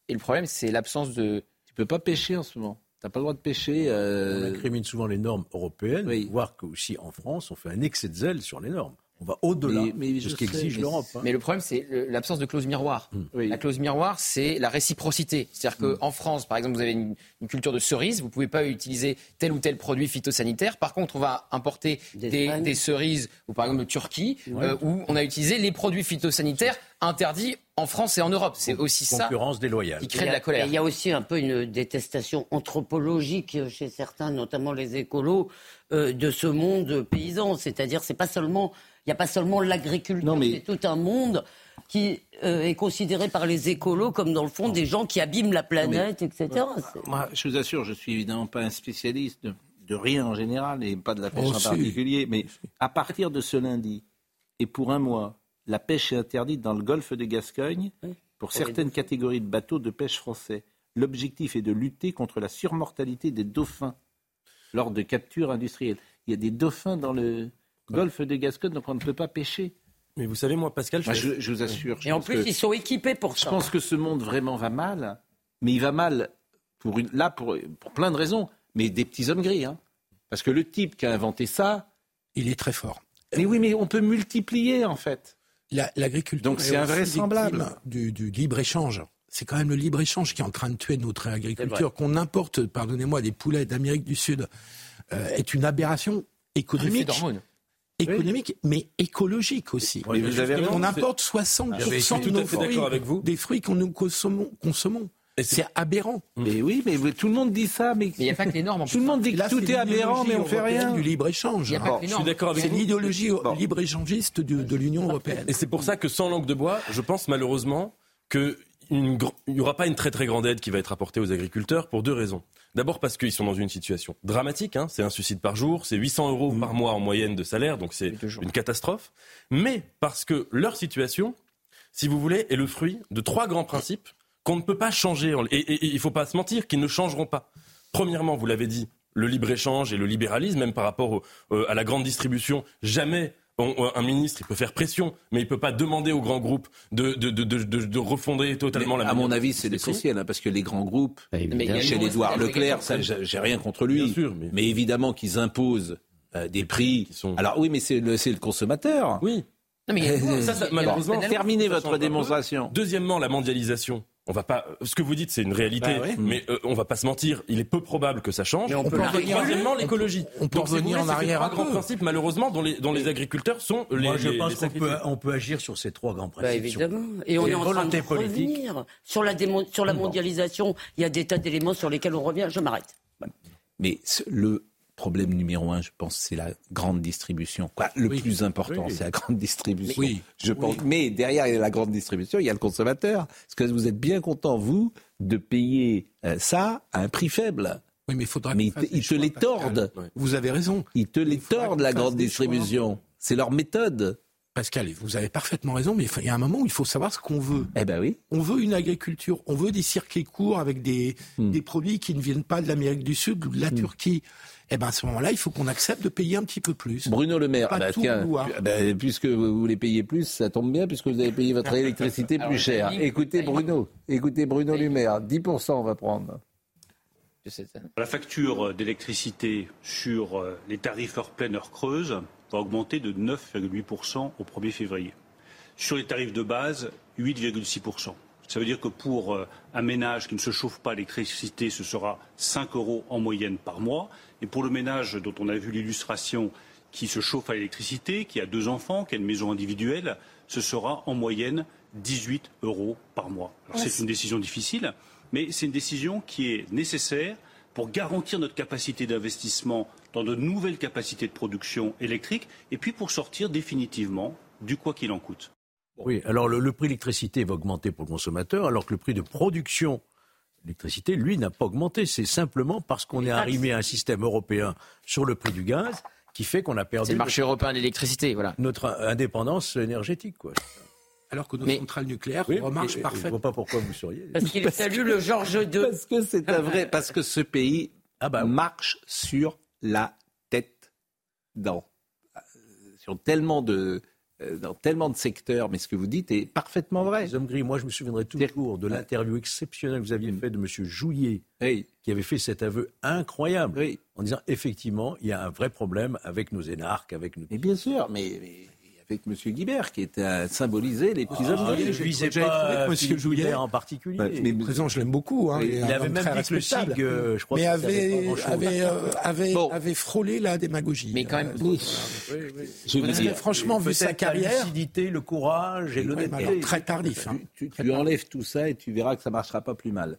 Et le problème, c'est l'absence de... Tu peux pas pêcher en ce moment. Tu n'as pas le droit de pêcher. Euh... On incrimine souvent les normes européennes, oui. voire qu'aussi en France, on fait un excès de zèle sur les normes. On va au-delà de ce qu'exige l'Europe. Hein. Mais le problème, c'est l'absence de clause miroir. Hmm. La clause miroir, c'est la réciprocité. C'est-à-dire qu'en hmm. France, par exemple, vous avez une, culture de cerises, vous ne pouvez pas utiliser tel ou tel produit phytosanitaire. Par contre, on va importer des, cerises, ou par exemple de Turquie, euh, où on a utilisé les produits phytosanitaires interdits en France et en Europe. C'est aussi ça déloyale. qui crée de la colère. Il y a aussi un peu une détestation anthropologique chez certains, notamment les écolos, euh, de ce monde paysan. C'est-à-dire, c'est pas seulement il n'y a pas seulement l'agriculture, mais... c'est tout un monde qui euh, est considéré par les écolos comme, dans le fond, des gens qui abîment la planète, etc. Moi, je vous assure, je suis évidemment pas un spécialiste de, rien en général et pas de la pêche oh, en particulier, mais à partir de ce lundi et pour un mois, la pêche est interdite dans le golfe de Gascogne pour certaines catégories de bateaux de pêche français. L'objectif est de lutter contre la surmortalité des dauphins lors de captures industrielles. Il y a des dauphins dans le, golfe de Gascogne, donc on ne peut pas pêcher. Mais vous savez, moi, Pascal, je, vous assure. Et en plus, ils sont équipés pour ça. Je pense que ce monde vraiment va mal, mais il va mal pour une, là pour, pour plein de raisons, mais des petits hommes gris. Hein. Parce que le type qui a inventé ça. Il est très fort. Mais oui, mais on peut multiplier, en fait. L'agriculture. Donc c'est invraisemblable. Du, du libre-échange. C'est quand même le libre-échange qui est en train de tuer notre agriculture. Qu'on importe, pardonnez-moi, des poulets d'Amérique du Sud, euh, est une aberration économique économique, mais écologique aussi. on importe 60% de nos fruits, des fruits que nous consommons. consommons. C'est aberrant. Mais oui, mais tout le monde dit ça. Mais il n'y a pas que les normes. tout le monde dit que tout est, aberrant, mais on fait rien. Du libre échange. Je suis d'accord avec C'est l'idéologie libre échangiste de, de l'Union européenne. Et c'est pour ça que sans langue de bois, je pense malheureusement que il n'y aura pas une très très grande aide qui va être apportée aux agriculteurs pour deux raisons. D'abord parce qu'ils sont dans une situation dramatique, hein. c'est un suicide par jour, c'est 800 euros mmh. par mois en moyenne de salaire, donc c'est une catastrophe. Mais parce que leur situation, si vous voulez, est le fruit de trois grands principes qu'on ne peut pas changer. Et, il ne faut pas se mentir, qu'ils ne changeront pas. Premièrement, vous l'avez dit, le libre-échange et le libéralisme, même par rapport euh, à la grande distribution, jamais un ministre, il peut faire pression, mais il peut pas demander aux grands groupes de, de, de, de, de refonder totalement Mais la à mon avis, c'est ils essentiel, hein, parce que les grands groupes, évidemment. chez a- Leclerc, ça, j'ai rien contre lui, Bien sûr, mais- mais... évidemment qu'ils imposent euh, des prix. Alors oui, mais c'est le, consommateur. Oui. Non, mais il y a- Euh, Ça, malheureusement, terminez votre démonstration. Deuxièmement, la mondialisation. On va pas. Ce que vous dites, c'est une réalité, Bah ouais. mais euh, on va pas se mentir. Il est peu probable que ça change. Mais on peut Et l'arrêter. troisièmement, l'écologie. on peut si vous revenir voulez, en arrière trois un grands peu. principes, malheureusement, dont les, dont les agriculteurs sont les. Moi, je les- pense qu'on peut, on peut agir sur ces trois grands Bah, principes. évidemment. Et on est en train de politique. revenir. Sur la, sur la mondialisation, il y a des tas d'éléments sur lesquels on revient. Je m'arrête. Mais le problème numéro un, je pense, c'est la grande distribution. Quoi, le Oui. plus important, Oui. c'est la grande distribution. Oui. Je pense. Mais derrière il la grande distribution, il y a le consommateur. Parce que vous êtes bien content, vous, de payer euh, ça à un prix faible? Oui, mais il faudra. Mais ils qu'on te, fasse des ils te les tordent. Vous avez raison. Ils te les tordent, la grande distribution. C'est leur méthode. Pascal, vous avez parfaitement raison, mais il y a un moment où il faut savoir ce qu'on veut. Eh ben oui. On veut une agriculture, on veut des circuits courts avec des, Hmm. des produits qui ne viennent pas de l'Amérique du Sud ou de la Turquie. Eh ben à ce moment-là, il faut qu'on accepte de payer un petit peu plus. Bruno Le Maire, Pas ah bah, tout tiens, vouloir. ah bah, puisque vous voulez payer plus, ça tombe bien puisque vous avez payé votre électricité Alors, plus cher. Écoutez. Bruno, écoutez Bruno Le Maire, 10% on va prendre. La facture d'électricité sur euh, les tarifs heure pleine, heure creuse va augmenter de 9,8% au 1er février. Sur les tarifs de base, 8,6%. Ça veut dire que pour euh, un ménage qui ne se chauffe pas à l'électricité, ce sera 5 euros en moyenne par mois. Et pour le ménage dont on a vu l'illustration qui se chauffe à l'électricité, qui a deux enfants, qui a une maison individuelle, ce sera en moyenne 18 euros par mois. Alors c'est une décision difficile, mais c'est une décision qui est nécessaire pour garantir notre capacité d'investissement dans de nouvelles capacités de production électrique et puis pour sortir définitivement du quoi qu'il en coûte. Oui, alors le, le prix de l'électricité va augmenter pour le consommateur, alors que le prix de production d'électricité, lui, n'a pas augmenté. C'est simplement parce qu'on est arrivé à un système européen sur le prix du gaz qui fait qu'on a perdu C'est le marché européen de l'électricité, voilà. notre indépendance énergétique. Quoi. Alors que nos Mais- centrales nucléaires Oui, remarchent et- et Je ne parfaitement. vois pas pourquoi vous seriez. Parce qu'il salue le Georges II. Parce que c'est un vrai, parce que ce pays Ah bah marche sur la tête dans, euh, sur tellement de, euh, dans tellement de secteurs, mais ce que vous dites est parfaitement vrai. Les hommes gris, moi je me souviendrai toujours de l'interview exceptionnelle que vous aviez faite de M. Jouillet, Oui, qui avait fait cet aveu incroyable, en disant effectivement, il y a un vrai problème avec nos énarques, avec nos... Mais bien sûr, mais, mais avec M. Guibert, qui était à symboliser les petits hommes Ah, gris. je trouvé pas Jouillet- Guibert en particulier. Ouais, mais- Le président, je l'aime beaucoup. Hein, il avait même dit que le. SIG, euh, je crois mais avait, avait, euh, avait, Bon. avait frôlé la démagogie. Mais quand même, Euh, Je vous dire, franchement, vu sa la carrière, lucidité, le courage et Ouais, l'honnêteté. alors, très tardif. hein. tu, tu enlèves tout ça et tu verras que ça marchera pas plus mal.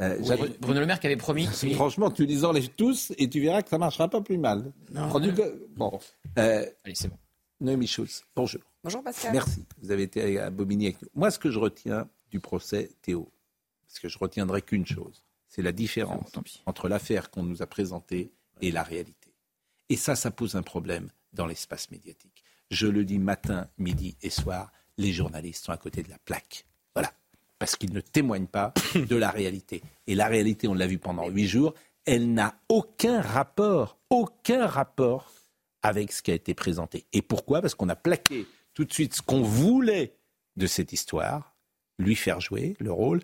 Euh, Bruno Le Maire qui avait promis. Franchement, tu les enlèves tous et tu verras que ça marchera pas plus mal. Que- Bon. Euh, Allez, c'est bon. Noémie Schulz, bonjour. Bonjour Pascal. Merci. Vous avez été à Bobigny avec nous. Moi, ce que je retiens du procès Théo, parce que je retiendrai qu'une chose, c'est la différence entre l'affaire qu'on nous a présentée et la réalité. Et ça, ça pose un problème dans l'espace médiatique. Je le dis matin, midi et soir, les journalistes sont à côté de la plaque. Voilà. Parce qu'ils ne témoignent pas de la réalité. Et la réalité, on l'a vu pendant huit jours, elle n'a aucun rapport, aucun rapport avec ce qui a été présenté. Et pourquoi? Parce qu'on a plaqué tout de suite ce qu'on voulait de cette histoire, lui faire jouer le rôle.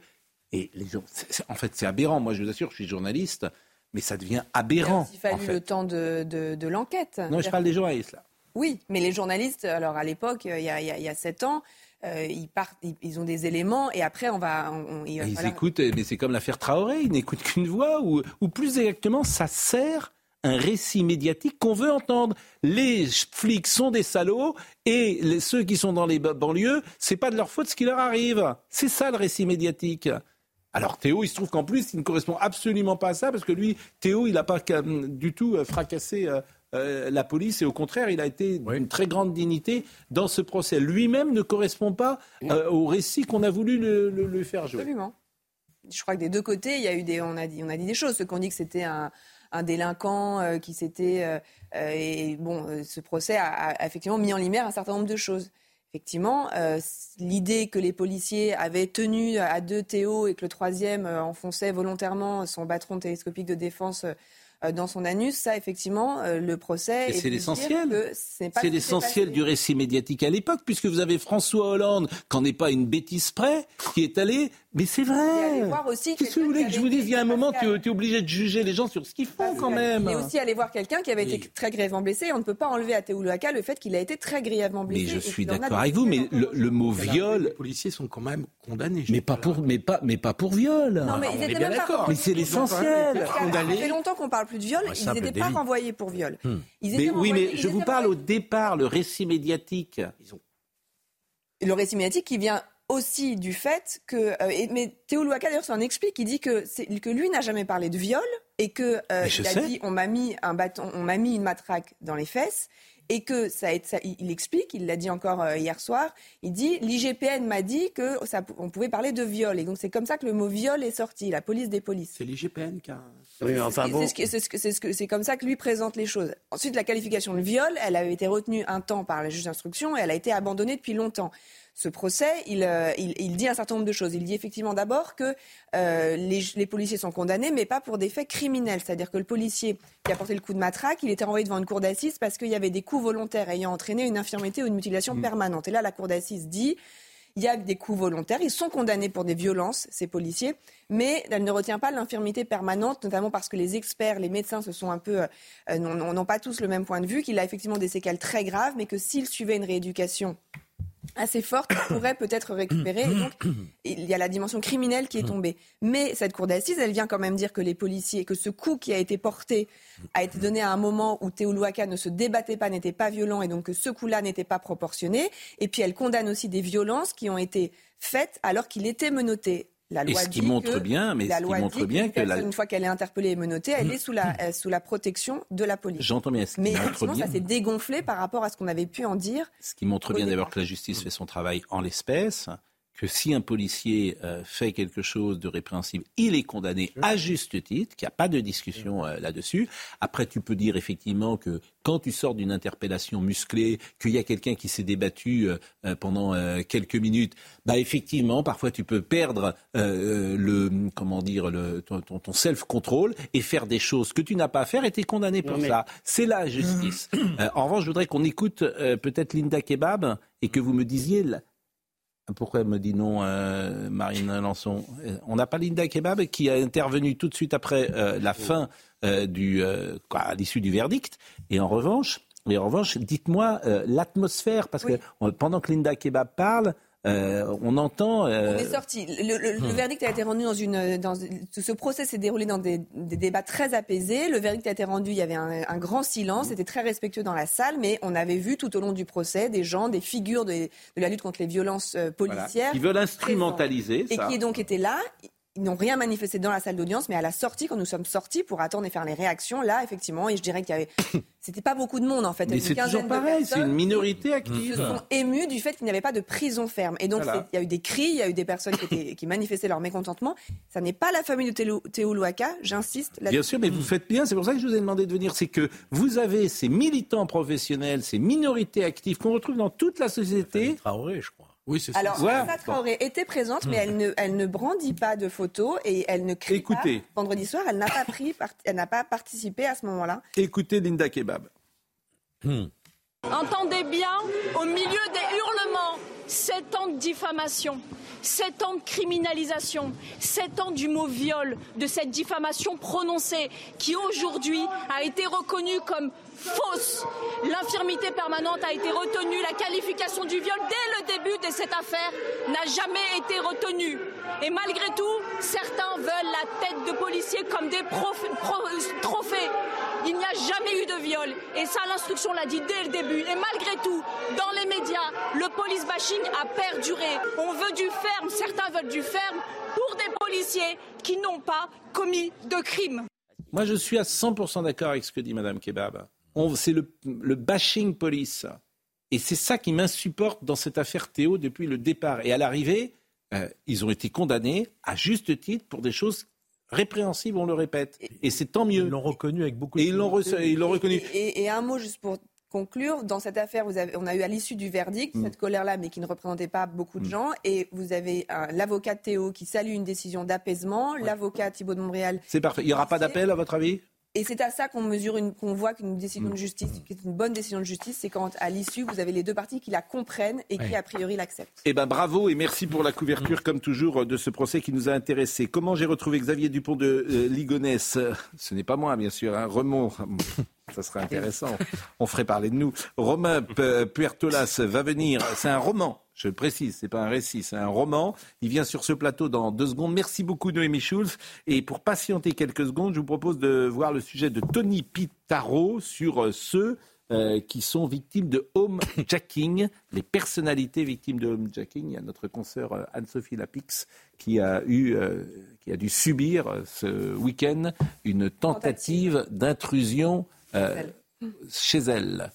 Et les gens, en fait, c'est aberrant. Moi, je vous assure, je suis journaliste, mais ça devient Il a aberrant. aussi fallu en fait. le temps de, de, de l'enquête. Non, je parle des journalistes là. Oui, mais les journalistes, alors à l'époque, euh, il y a, il il sept ans, euh, ils partent, ils, ils ont des éléments et après on va, on- on- il va Ils falloir- écoutent, mais c'est comme l'affaire Traoré, ils n'écoutent qu'une voix, ou, ou plus exactement, ça sert un récit médiatique qu'on veut entendre. Les flics sont des salauds et les- ceux qui sont dans les ba- banlieues, c'est pas de leur faute ce qui leur arrive. C'est ça le récit médiatique. Alors Théo, il se trouve qu'en plus, il ne correspond absolument pas à ça parce que lui, Théo, il n'a pas qu'à- du tout euh, fracassé euh, euh, la police et au contraire, il a été d'une très grande dignité dans ce procès. Lui-même ne correspond pas euh, au récit qu'on a voulu le, le- le faire jouer. Absolument. Je crois que des deux côtés, il y a eu des, on a dit, on a dit des choses. Ceux qui ont dit que c'était un, un délinquant euh, qui s'était, euh, euh, et bon, ce procès a, a effectivement mis en lumière un certain nombre de choses. Effectivement, l'idée que les policiers avaient tenu à deux Théo et que le troisième enfonçait volontairement son batteron télescopique de défense dans son anus, ça, effectivement, le procès. C'est l'essentiel. c'est ce l'essentiel du récit médiatique à l'époque, puisque vous avez François Hollande, qu'en n'est pas une bêtise près, qui est allé. Mais c'est vrai. voir aussi Qu'est-ce que vous voulez que je vous dise Il y a un moment, tu es obligé de juger les gens sur ce qu'ils font quand même. Mais aussi aller voir quelqu'un qui avait été très grièvement blessé. On ne peut pas enlever à Teoulouaka le fait qu'il a été très grièvement blessé. Mais je suis d'accord avec vous, mais le, le mot Les viol. policiers sont quand même condamnés. Mais pas pour, mais pas, mais pas pour viol. Non, mais ils On est étaient bien d'accord. Mais c'est l'essentiel. Ça fait longtemps qu'on parle plus de viol. Ils n'étaient pas renvoyés pour viol. Hmm. Ils Mais oui, mais ils je vous parle au départ, le récit médiatique. le récit médiatique qui vient aussi du fait que euh, et- mais Théo Louaka d'ailleurs s'en explique il dit que que lui n'a jamais parlé de viol et que euh, il a sais. dit on m'a mis un bâton on m'a mis une matraque dans les fesses et que ça, ça- il explique, il l'a dit encore euh, hier soir, il dit l'IGPN m'a dit que ça, on pouvait parler de viol et donc c'est comme ça que le mot viol est sorti, la police des polices. C'est l'IGPN qui a. Oui, enfin bon. C'est ce ce que- c'est ce que- c'est comme ça que lui présente les choses. Ensuite, la qualification de viol, elle avait été retenue un temps par la juge d'instruction et elle a été abandonnée depuis longtemps. Ce procès, il, euh, il, il dit un certain nombre de choses. Il dit effectivement d'abord que euh, les, les policiers sont condamnés, mais pas pour des faits criminels. C'est-à-dire que le policier qui a porté le coup de matraque, il était renvoyé devant une cour d'assises parce qu'il y avait des coups volontaires ayant entraîné une infirmité ou une mutilation permanente. Et là, la cour d'assises dit il y a des coups volontaires, ils sont condamnés pour des violences, ces policiers, mais elle ne retient pas l'infirmité permanente, notamment parce que les experts, les médecins se sont un peu, euh, n'ont pas tous le même point de vue, qu'il a effectivement des séquelles très graves, mais que s'il suivait une rééducation assez forte, pourrait peut-être récupérer. Donc, il y a la dimension criminelle qui est tombée. Mais cette cour d'assises, elle vient quand même dire que les policiers, que ce coup qui a été porté a été donné à un moment où Théo Louaka ne se débattait pas, n'était pas violent, et donc que ce coup-là n'était pas proportionné. Et puis elle condamne aussi des violences qui ont été faites alors qu'il était menotté. La Et loi ce qui montre que- bien, mais la ce qui loi montre dit bien qu'une que la- personne, une fois qu'elle est interpellée et menottée, elle est sous la, sous la protection de la police. J'entends bien. Ce qui Mais effectivement, bien. ça s'est dégonflé par rapport à ce qu'on avait pu en dire. Ce qui montre bien d'abord que la justice fait son travail en l'espèce, que si un policier euh, fait quelque chose de répréhensible, il est condamné à juste titre, qu'il n'y a pas de discussion euh, là-dessus. Après, tu peux dire effectivement que quand tu sors d'une interpellation musclée, qu'il y a quelqu'un qui s'est débattu euh, pendant quelques minutes, bah effectivement, parfois tu peux perdre le comment dire le, ton, self-control et faire des choses que tu n'as pas à faire et tu es condamné pour mais- ça. C'est la justice. En revanche, je voudrais qu'on écoute peut-être Linda Kebab et que vous me disiez. Pourquoi elle me dit non, euh, Marine Lançon Euh, On n'a pas Linda Kebab qui a intervenu tout de suite après euh, la fin euh, du, euh, quoi, à l'issue du verdict. Et en revanche, et en revanche, dites-moi euh, l'atmosphère parce que pendant que Linda Kebab parle, euh, on entend. euh, On est sorti. Le, le- le hmm. verdict a été rendu dans une. Dans, ce procès s'est déroulé dans des, des débats très apaisés. Le verdict a été rendu, il y avait un, un grand silence, c'était très respectueux dans la salle, mais on avait vu tout au long du procès des gens, des figures de, de la lutte contre les violences euh, voilà, policières. qui veulent instrumentaliser et ça. qui donc étaient là. Ils n'ont rien manifesté dans la salle d'audience, mais à la sortie, quand nous sommes sortis pour attendre et faire les réactions, là, effectivement, et je dirais qu'il y avait, c'était pas beaucoup de monde en fait. Mais c'est toujours pareil, c'est une minorité active. se sont émus du fait qu'il n'y avait pas de prison ferme. Et donc, Voilà. il y a eu des cris, il y a eu des personnes qui, étaient- qui manifestaient leur mécontentement. Ça n'est pas la famille de Louaka, j'insiste. là-dessus. Bien sûr, mais vous faites bien. C'est pour ça que je vous ai demandé de venir. C'est que vous avez ces militants professionnels, ces minorités actives qu'on retrouve dans toute la société. Traoré, je crois. Oui, c'est Alors, Voilà. Assa Traoré était présente, mais elle ne, elle ne brandit pas de photos et elle ne crie Écoutez. pas. Vendredi soir, elle n'a pas, pris, part- elle n'a pas participé à ce moment-là. Écoutez Linda Kebab. Entendez bien, au milieu des hurlements, sept ans de diffamation, sept ans de criminalisation, sept ans du mot viol, de cette diffamation prononcée qui aujourd'hui a été reconnue comme fausse. L'infirmité permanente a été retenue, la qualification du viol dès le début de cette affaire n'a jamais été retenue. Et malgré tout, certains veulent la tête de policiers comme des trophées. Il n'y a jamais eu de viol. Et ça, l'instruction l'a dit dès le début. Et malgré tout, dans les médias, le police bashing a perduré. On veut du ferme, certains veulent du ferme pour des policiers qui n'ont pas commis de crime. Moi, je suis à 100% d'accord avec ce que dit Madame Kebab. C'est le, le bashing police. Et c'est ça qui m'insupporte dans cette affaire Théo depuis le départ. Et à l'arrivée, euh, ils ont été condamnés à juste titre pour des choses répréhensibles, on le répète. Et c'est tant mieux. Ils l'ont reconnu avec beaucoup de Et ils l'ont reçu- ils l'ont reconnu. Et, et un mot juste pour conclure, dans cette affaire, vous avez, on a eu à l'issue du verdict Mm. cette colère-là, mais qui ne représentait pas beaucoup de gens. Et vous avez un- l'avocat Théo qui salue une décision d'apaisement, l'avocat Thibault de Montréal C'est parfait. Il n'y aura pas d'appel, à votre avis? Et c'est à ça qu'on mesure, une- qu'on voit qu'une décision de justice, qui est une bonne décision de justice, c'est quand à l'issue vous avez les deux parties qui la comprennent et qui Ouais. a priori l'acceptent. Eh ben bravo et merci pour la couverture, comme toujours, de ce procès qui nous a intéressés. Comment j'ai retrouvé Xavier Dupont de euh, Ligonnès? Ce n'est pas moi, bien sûr. Hein. Remont, ça serait intéressant. On ferait parler de nous. Romain Puertolas va venir. C'est un roman. Je le précise, c'est pas un récit, c'est un roman. Il vient sur ce plateau dans deux secondes. Merci beaucoup Noémie Schulz. Et pour patienter quelques secondes, je vous propose de voir le sujet de Tony Pitaro sur euh, ceux euh, qui sont victimes de homejacking, les personnalités victimes de homejacking. Il y a notre consoeur euh, Anne-Sophie Lapix qui a, eu, euh, qui a dû subir ce week-end une tentative d'intrusion euh, chez elle.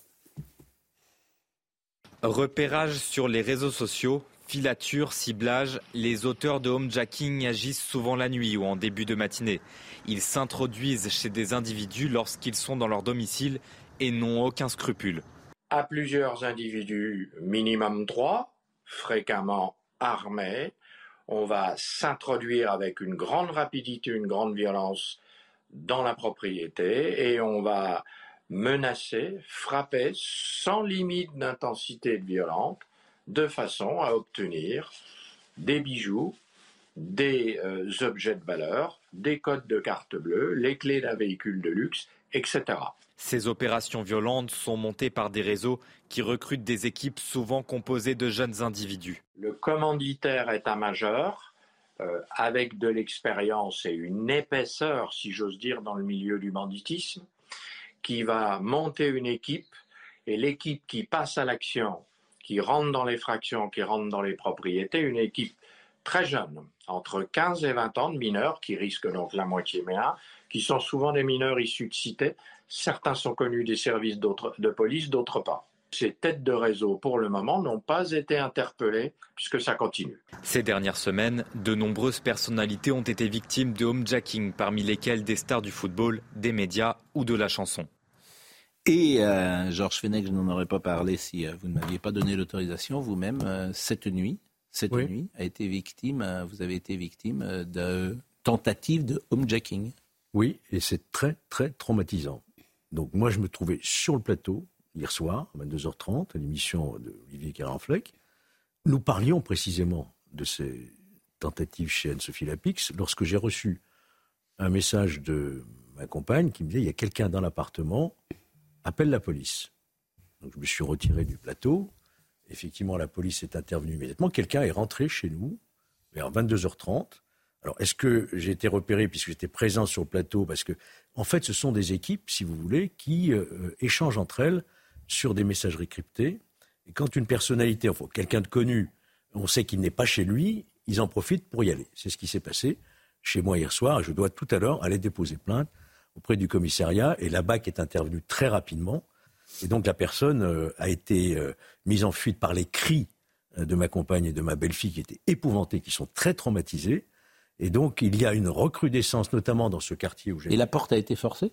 Repérage sur les réseaux sociaux, filature, ciblage, les auteurs de homejacking agissent souvent la nuit ou en début de matinée. Ils s'introduisent chez des individus lorsqu'ils sont dans leur domicile et n'ont aucun scrupule. à plusieurs individus, minimum trois, fréquemment armés. On va s'introduire avec une grande rapidité, une grande violence dans la propriété et on va menacer, frapper sans limite d'intensité de violence de façon à obtenir des bijoux, des euh, objets de valeur, des codes de carte bleue, les clés d'un véhicule de luxe, etc. Ces opérations violentes sont montées par des réseaux qui recrutent des équipes souvent composées de jeunes individus. Le commanditaire état-major, euh, avec de l'expérience et une épaisseur, si j'ose dire, dans le milieu du banditisme, qui va monter une équipe et l'équipe qui passe à l'action, qui rentre dans les fractions, qui rentre dans les propriétés, une équipe très jeune, entre 15 et 20 ans de mineurs, qui risquent donc la moitié mais qui sont souvent des mineurs issus de cités. Certains sont connus des services de police, d'autres pas. Ces têtes de réseau, pour le moment, n'ont pas été interpellées, puisque ça continue. Ces dernières semaines, de nombreuses personnalités ont été victimes de homejacking, parmi lesquelles des stars du football, des médias ou de la chanson. Et euh, Georges Fenech, je n'en aurais pas parlé si euh, vous ne m'aviez pas donné l'autorisation vous-même. euh, cette nuit, cette Oui. nuit a été victime, vous avez été victime de tentative de homejacking. Oui, et c'est très, très traumatisant. Donc moi, je me trouvais sur le plateau hier soir, à 22h30, à l'émission de Olivier Carenfleck. Nous parlions précisément de ces tentatives chez Anne-Sophie Lapix lorsque j'ai reçu un message de ma compagne qui me disait il y a quelqu'un dans l'appartement, appelle la police. Donc je me suis retiré du plateau. Effectivement, la police est intervenue immédiatement. Quelqu'un est rentré chez nous vers 22h30. Alors, est-ce que j'ai été repéré puisque j'étais présent sur le plateau? Parce que, en fait, ce sont des équipes, si vous voulez, qui euh, échangent entre elles sur des messageries cryptées. Et quand une personnalité, enfin, quelqu'un de connu, on sait qu'il n'est pas chez lui, ils en profitent pour y aller. C'est ce qui s'est passé chez moi hier soir. Je dois tout à l'heure aller déposer plainte auprès du commissariat. Et la BAC est intervenue très rapidement. Et donc, la personne euh, a été euh, mise en fuite par les cris euh, de ma compagne et de ma belle-fille qui étaient épouvantées, qui sont très traumatisées. Et donc, il y a une recrudescence, notamment dans ce quartier où j'ai. Et la porte a été forcée?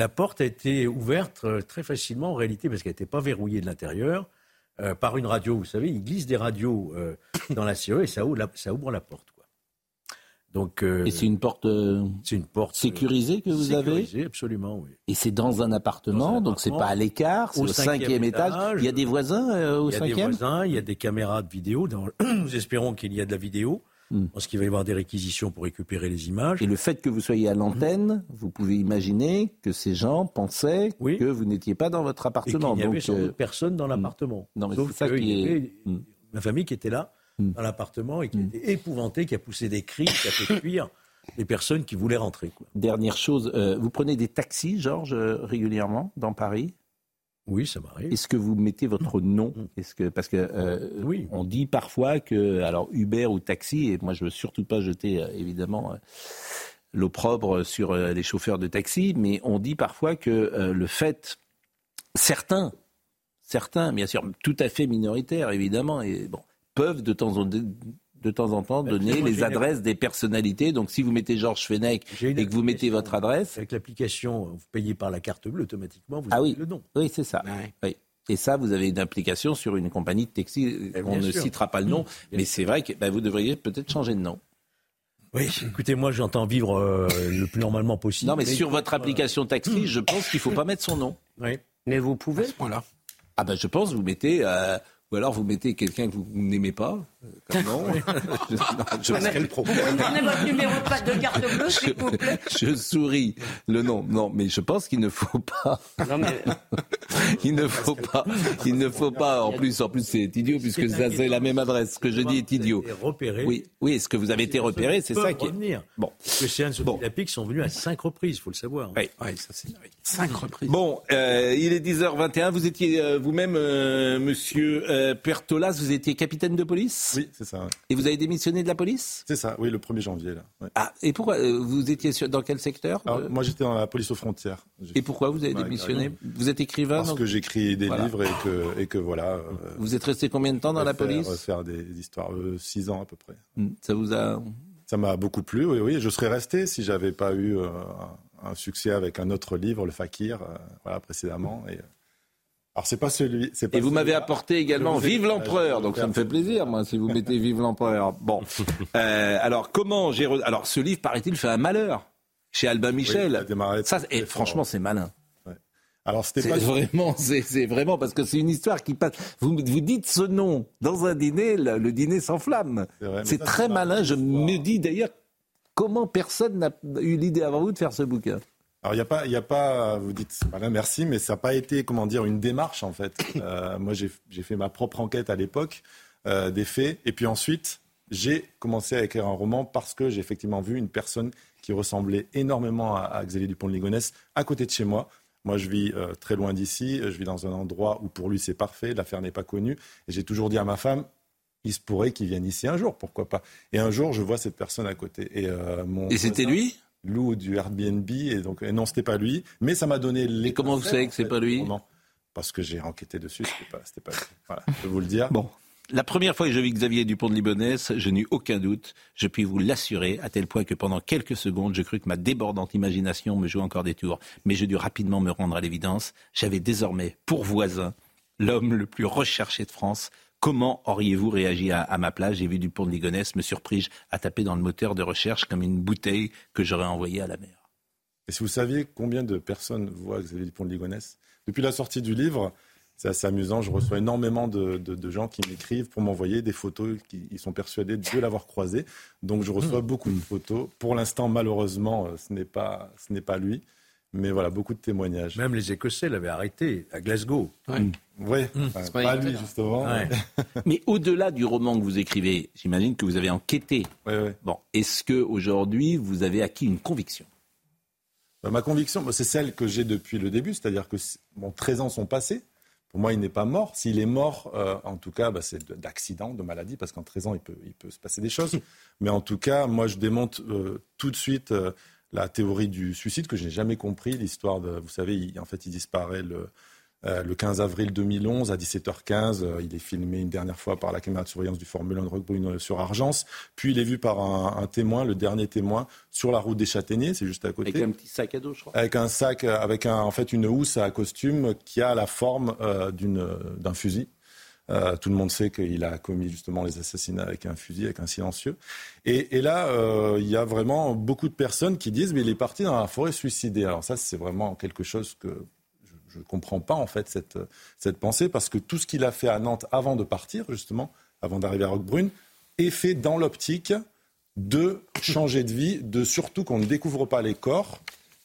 La porte a été ouverte euh, très facilement, en réalité, parce qu'elle n'était pas verrouillée de l'intérieur, euh, par une radio. Vous savez, ils glissent des radios euh, dans la serrure et ça ouvre la, ça ouvre la porte. Quoi. Donc, euh, Et c'est une porte, c'est une porte sécurisée que vous avez? sécurisée, absolument, oui. Et c'est dans un appartement, donc c'est pas à l'écart, c'est au, cinquième, étage. Il y a des voisins au il y a des cinquième? voisins, il y a des caméras de vidéo. Dans- Nous espérons qu'il y a de la vidéo. Hmm. Pense qu'il va y avoir des réquisitions pour récupérer les images. Et le fait que vous soyez à l'antenne, vous pouvez imaginer que ces gens pensaient que vous n'étiez pas dans votre Et appartement. qu'il n'y avait Donc, sans euh, personne dans l'appartement. Non, mais Sauf c'est ça qu'il qui y est- avait ma famille qui était là, dans l'appartement, et qui était épouvantée, qui a poussé des cris, qui a fait fuir les personnes qui voulaient rentrer. Quoi. Dernière chose, euh, vous prenez des taxis, Georges, euh, régulièrement dans Paris? Oui, ça m'arrive. Est-ce que vous mettez votre nom? Est-ce que parce que euh, on dit parfois que alors Uber ou taxi et moi je veux surtout pas jeter euh, évidemment euh, l'opprobre sur les chauffeurs de taxi, mais on dit parfois que euh, le fait certains certains bien sûr tout à fait minoritaires évidemment et bon peuvent de temps en de temps en temps donner moi, les adresses des personnalités. Donc si vous mettez Georges Fenech et que vous mettez votre adresse, Avec l'application, vous payez par la carte bleue, automatiquement, vous ah avez oui, le nom. oui c'est ça. Oui. Et ça, vous avez une implication sur une compagnie de taxi. On bien ne sûr. citera pas le nom, Bien mais c'est vrai que bah, vous devriez peut-être changer de nom. Oui, écoutez, moi j'entends vivre euh, le plus normalement possible. Non, mais, sur votre application taxi, je pense qu'il ne faut pas mettre son nom. Oui. Mais vous pouvez. Voilà. Ah ben je pense vous mettez euh, ou alors vous mettez quelqu'un que vous n'aimez pas. euh, Comme nom. je, non, je- Mais Vous pouvez me donner votre numéro de passe de carte bleue, s'il vous plaît je souris. Le nom, non, mais je pense qu'il ne faut pas. Non, mais- il ne faut pas. Il ne faut pas. En plus, en plus, c'est idiot puisque ça c'est la même adresse. Ce que je dis est idiot. repéré. Oui, oui. Est-ce que vous avez été repéré C'est ça qui. est- revenir. Bon. Parce que ces Anne Sophie Lapic sont venus à cinq reprises, il faut le savoir. Oui. ça c'est cinq reprises. Bon, euh, il est 10h21. Vous étiez euh, vous-même, euh, monsieur euh, Pertolas, vous étiez capitaine de police Oui, c'est ça. ouais. Et vous avez démissionné de la police C'est ça, oui, le 1er janvier. Là. ouais. Ah, et pourquoi euh, Vous étiez sur- dans quel secteur Alors, euh, moi, j'étais dans la police aux frontières. Et pourquoi vous avez démissionné. Vous êtes écrivain Parce donc- que j'écris des Voilà. livres et que, et que voilà. euh, Vous êtes resté combien de temps dans la faire- police Faire des histoires, euh, six ans à peu près. Ça vous a Ça m'a beaucoup plu, oui, oui. Je serais resté si j'avais pas eu euh, un, succès avec un autre livre, Le Fakir, euh, voilà, précédemment. Et, euh, alors c'est pas celui. c'est Pas Et vous m'avez apporté également Vive l'empereur, donc ça me fait plaisir, moi, si vous mettez Vive l'empereur. Bon, Euh, alors comment j'ai re- alors ce livre paraît-il fait un malheur chez Albin Michel. ça, et franchement, c'est malin. Alors c'était pas vraiment, c'est vraiment parce que c'est une histoire qui passe. Vous vous dites ce nom dans un dîner, le, le dîner s'enflamme. C'est très malin. Je me dis d'ailleurs comment personne n'a eu l'idée avant vous de faire ce bouquin. Alors il n'y a pas, il a pas, vous dites voilà merci, mais ça n'a pas été comment dire une démarche en fait. Euh, moi j'ai fait ma propre enquête à l'époque euh, des faits, et puis ensuite j'ai commencé à écrire un roman parce que j'ai effectivement vu une personne qui ressemblait énormément à, à Xavier Dupont de Ligonnès à côté de chez moi. Moi, je vis euh, très loin d'ici. Je vis dans un endroit où pour lui c'est parfait. L'affaire n'est pas connue. Et j'ai toujours dit à ma femme, il se pourrait qu'il vienne ici un jour, pourquoi pas? Et un jour, je vois cette personne à côté. Et, mon Et c'était lui? Loue du Airbnb. Et donc, et non, c'était pas lui. Mais ça m'a donné les. comment vous savez que c'est pas lui Parce que j'ai enquêté dessus. C'était pas, c'était pas lui. Voilà, je peux vous le dire. Bon. La première fois que je vis Xavier Dupont de Ligonnès, je n'eus aucun doute. Je puis vous l'assurer, à tel point que pendant quelques secondes, je crus que ma débordante imagination me jouait encore des tours. Mais je dus rapidement me rendre à l'évidence. J'avais désormais pour voisin l'homme le plus recherché de France. Comment auriez-vous réagi à, à ma place? J'ai vu Dupont de Ligonnès, me surpris à taper dans le moteur de recherche comme une bouteille que j'aurais envoyée à la mer. Et si vous saviez combien de personnes voient Xavier Dupont de Ligonnès? Depuis la sortie du livre, c'est assez amusant. Je reçois énormément de, de- de gens qui m'écrivent pour m'envoyer des photos. Qui, ils sont persuadés de l'avoir croisé. Donc je reçois beaucoup de photos. Pour l'instant, malheureusement, euh, ce n'est pas, ce n'est pas lui. Mais voilà, beaucoup de témoignages. Même les Écossais l'avaient arrêté à Glasgow. Oui, ouais. Enfin, C'est pas lui, justement. Ouais. Mais au-delà du roman que vous écrivez, j'imagine que vous avez enquêté. Bon, est-ce que aujourd'hui vous avez acquis une conviction? Bah, ma conviction, bah, c'est celle que j'ai depuis le début, c'est-à-dire que bon, 13 ans sont passés. Pour moi, il n'est pas mort. S'il est mort, euh, en tout cas, bah, c'est de- d'accident, de maladie, parce qu'en 13 ans, il peut, il peut se passer des choses. Mais en tout cas, moi, je démonte euh, tout de suite euh, la théorie du suicide que je n'ai jamais compris. L'histoire de, vous savez, il- en fait, il disparaît le, euh, le 15 avril 2011 à 17h15. euh, il est filmé une dernière fois par la caméra de surveillance du Formule 1 de Roquebrune sur Argence. Puis il est vu par un, un témoin, le dernier témoin, sur la route des Châtaigniers, c'est juste à côté. Avec un petit sac à dos, je crois. Avec un sac, euh, avec un, en fait une housse à costume qui a la forme euh, d'une, d'un fusil. Euh, tout le monde sait qu'il a commis justement les assassinats avec un fusil, avec un silencieux. Et, là, euh, il y a vraiment beaucoup de personnes qui disent mais il est parti dans la forêt suicidé. Alors ça, c'est vraiment quelque chose que je ne comprends pas en fait cette, cette pensée parce que tout ce qu'il a fait à Nantes avant de partir justement, avant d'arriver à Roquebrune, est fait dans l'optique de changer de vie, de surtout qu'on ne découvre pas les corps.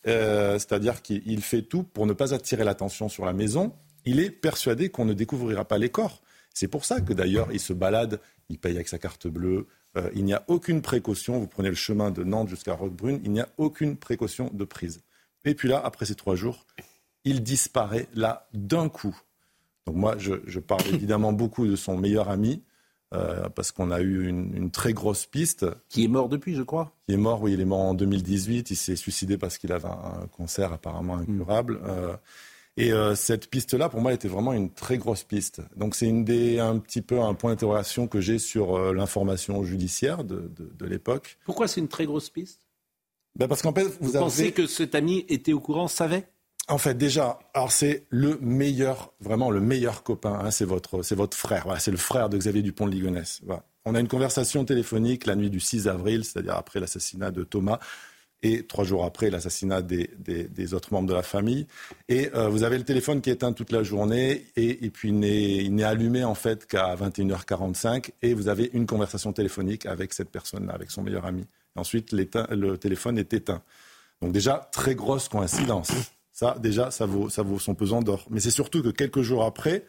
Euh, C'est-à-dire qu'il fait tout pour ne pas attirer l'attention sur la maison. Il est persuadé qu'on ne découvrira pas les corps. C'est pour ça que d'ailleurs il se balade, il paye avec sa carte bleue. Euh, il n'y a aucune précaution. Vous prenez le chemin de Nantes jusqu'à Roquebrune, il n'y a aucune précaution de prise. Et puis là, après ces trois jours, il disparaît là d'un coup. Donc moi, je, je parle évidemment beaucoup de son meilleur ami, euh, parce qu'on a eu une, une très grosse piste. Qui est mort depuis, je crois Qui est mort, oui, il est mort en 2018. Il s'est suicidé parce qu'il avait un, un cancer apparemment incurable. Euh, et euh, cette piste-là, pour moi, était vraiment une très grosse piste. Donc c'est une des, un petit peu un point d'interrogation que j'ai sur euh, l'information judiciaire de, de, de l'époque. Pourquoi c'est une très grosse piste? Ben parce qu'en fait, vous, Vous avez... pensez que cet ami était au courant, savait? En fait, déjà, alors c'est le meilleur, vraiment le meilleur copain. hein, c'est votre, c'est votre frère. Voilà, c'est le frère de Xavier Dupont de Ligonnès. Voilà. on a une conversation téléphonique la nuit du 6 avril, c'est-à-dire après l'assassinat de Thomas et trois jours après l'assassinat des, autres membres de la famille. Et euh, vous avez le téléphone qui est éteint toute la journée et, puis il n'est allumé en fait qu'à 21h45 et vous avez une conversation téléphonique avec cette personne-là, avec son meilleur ami. Et ensuite, le téléphone est éteint. Donc déjà, très grosse coïncidence. Ça, déjà, ça vaut, ça vaut son pesant d'or. Mais c'est surtout que quelques jours après,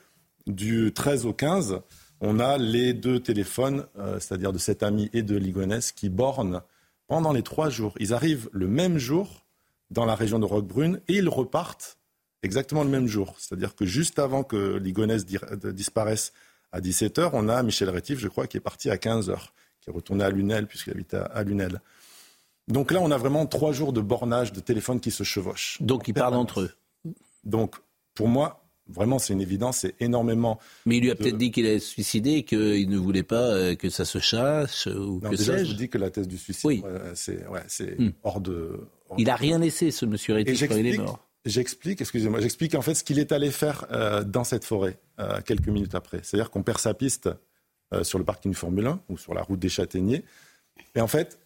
du 13 au 15, on a les deux téléphones, euh, c'est-à-dire de cet ami et de Ligonès, qui bornent pendant les trois jours. Ils arrivent le même jour dans la région de Roquebrune et ils repartent exactement le même jour. C'est-à-dire que juste avant que Ligonès disparaisse à 17h, on a Michel Rétif, je crois, qui est parti à 15h, qui est retourné à Lunel, puisqu'il habite à Lunel. Donc là, on a vraiment trois jours de bornage de téléphone qui se chevauchent. Donc ils parlent entre eux. Donc pour moi, Vraiment, c'est une évidence, c'est énormément. Mais il lui a peut-être dit qu'il allait se suicider et qu'il ne voulait pas euh, que ça se chasse ou non, que déjà, je vous dis que la thèse du suicide, c'est hmm. hors de. il n'a rien laissé, ce monsieur Rétif, quand il est mort. J'explique, excusez-moi, j'explique en fait ce qu'il est allé faire euh, dans cette forêt euh, quelques minutes après. C'est-à-dire qu'on perd sa piste sur le parking Formule 1 ou sur la route des Châtaigniers. Et en fait,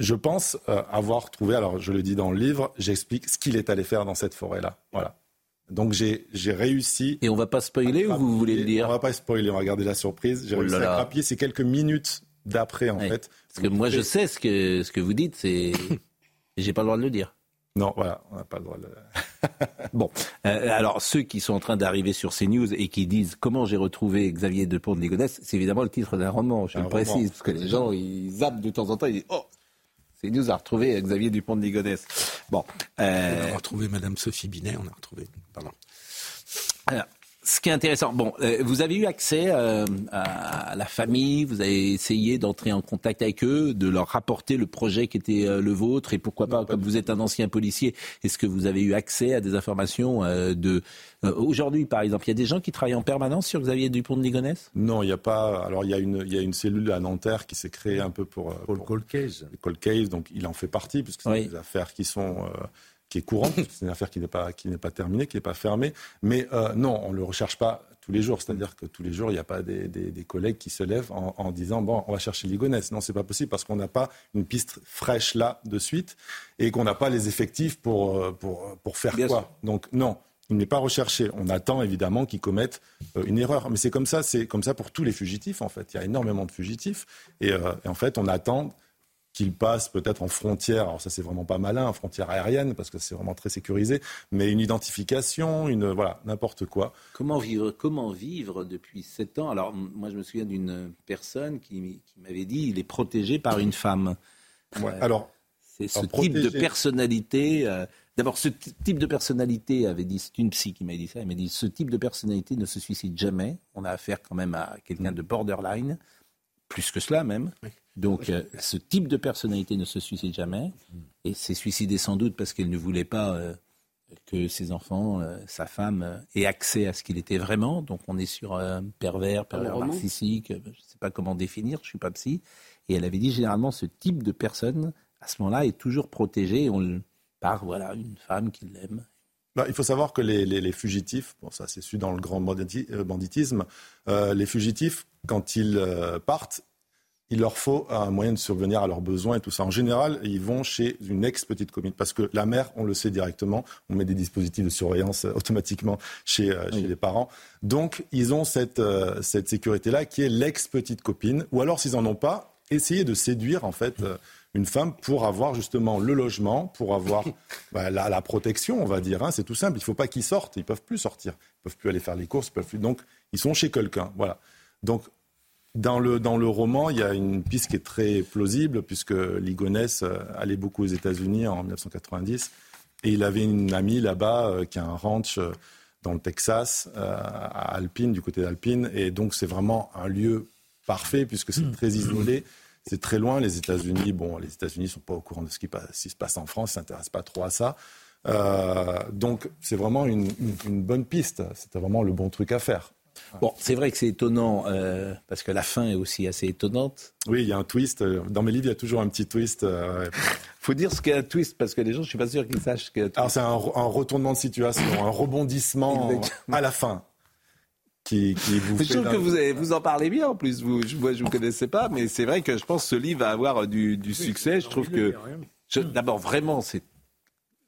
je pense avoir trouvé, alors je le dis dans le livre, j'explique ce qu'il est allé faire dans cette forêt-là. Voilà. Donc j'ai réussi. Et on va pas spoiler ou vous voulez le dire On va pas spoiler, on va garder la surprise. J'ai oh réussi à grappiller ces quelques minutes d'après en fait. Parce que moi je sais ce que ce que vous dites, c'est j'ai pas le droit de le dire. Non, voilà, on n'a pas le droit de. le... bon, euh, alors ceux qui sont en train d'arriver sur ces news et qui disent comment j'ai retrouvé Xavier Depont de Ligonnès, c'est évidemment le titre d'un roman. Je le précise parce que les gens ils zappent de temps en temps, ils disent oh nous a retrouvé Xavier Dupont de Ligonnès. Bon, euh... on a retrouvé Madame Sophie Binet, on a retrouvé. Pardon. Alors, ce qui est intéressant, bon, euh, vous avez eu accès euh, à la famille, vous avez essayé d'entrer en contact avec eux, de leur rapporter le projet qui était euh, le vôtre, et pourquoi pas, comme vous êtes un ancien policier, est-ce que vous avez eu accès à des informations de aujourd'hui, par exemple, il y a des gens qui travaillent en permanence sur Xavier Dupont de Ligonnès Non, il n'y a pas. Alors il y a une, il y a une cellule à Nanterre qui s'est créée un peu pour, pour, pour Cold Case. donc il en fait partie puisque c'est des affaires qui sont qui est courante, c'est une affaire qui n'est pas, qui n'est pas terminée, qui n'est pas fermée. Mais euh, non, on ne le recherche pas tous les jours. C'est-à-dire que tous les jours, il n'y a pas des, des, collègues qui se lèvent en, en, disant bon, on va chercher Ligonès. Non, c'est pas possible parce qu'on n'a pas une piste fraîche là de suite et qu'on n'a pas les effectifs pour, euh, pour, pour faire quoi. Donc non. Il n'est pas recherché. On attend évidemment qu'ils commettent euh, une erreur, mais c'est comme ça, c'est comme ça pour tous les fugitifs en fait. Il y a énormément de fugitifs et, et en fait on attend qu'il passe peut-être en frontière, alors ça c'est vraiment pas malin, en frontière aérienne, parce que c'est vraiment très sécurisé, mais une identification, une voilà, n'importe quoi. Comment vivre, comment vivre depuis sept ans? Alors moi je me souviens d'une personne qui, m'avait dit il est protégé par une femme. Ouais, alors c'est ce type de personnalité. Euh, d'abord, ce type de personnalité avait dit, c'est une psy qui m'a dit ça, elle m'a dit ce type de personnalité ne se suicide jamais. On a affaire quand même à quelqu'un de borderline, plus que cela même. Donc, euh, ce type de personnalité ne se suicide jamais. Et s'est suicidé sans doute parce qu'elle ne voulait pas euh, que ses enfants, euh, sa femme, aient accès à ce qu'il était vraiment. Donc, on est sur un pervers, pervers narcissique. Je ne sais pas comment définir, je ne suis pas psy. Et elle avait dit généralement, ce type de personne, à ce moment-là, est toujours protégé on, par voilà, une femme qui l'aime. Bah, il faut savoir que les, les, les fugitifs, bon, ça c'est su dans le grand banditisme, les fugitifs, quand ils partent, il leur faut un moyen de survenir à leurs besoins et tout ça. En général, ils vont chez une ex-petite copine parce que la mère, on le sait directement, on met des dispositifs de surveillance euh, automatiquement chez, euh, chez les parents. Donc, ils ont cette, euh, cette sécurité-là qui est l'ex-petite copine. Ou alors, s'ils n'en ont pas, essayer de séduire en fait une femme pour avoir justement le logement, pour avoir bah, la, protection, on va dire. Hein. C'est tout simple. Il ne faut pas qu'ils sortent. Ils peuvent plus sortir. Ils peuvent plus aller faire les courses. Ils peuvent plus. Donc, ils sont chez quelqu'un. Voilà. Donc, dans le, dans le roman, il y a une piste qui est très plausible, puisque Ligonès euh, allait beaucoup aux États-Unis en 1990, et il avait une amie là-bas euh, qui a un ranch euh, dans le Texas, à Alpine, du côté d'Alpine, et donc c'est vraiment un lieu parfait, puisque c'est très isolé. C'est très loin, les États-Unis. Bon, les États-Unis ne sont pas au courant de ce qui, se passe en France, ils ne s'intéressent pas trop à ça. donc, c'est vraiment une, une bonne piste. C'était vraiment le bon truc à faire. Bon, c'est vrai que c'est étonnant, euh, parce que la fin est aussi assez étonnante. Oui, il y a un twist. Dans mes livres, il y a toujours un petit twist. Il euh, faut dire ce qu'est un twist, parce que les gens, je ne suis pas sûr qu'ils sachent que... Alors, c'est un, retournement de situation, un rebondissement à la fin. qui, qui vous trouve d'un- que vous, avez- vous en parlez bien en plus. Vous, je, moi, je vous connaissais pas, mais c'est vrai que je pense que ce livre va avoir du, du succès. Je trouve que, je- d'abord, vraiment, c'est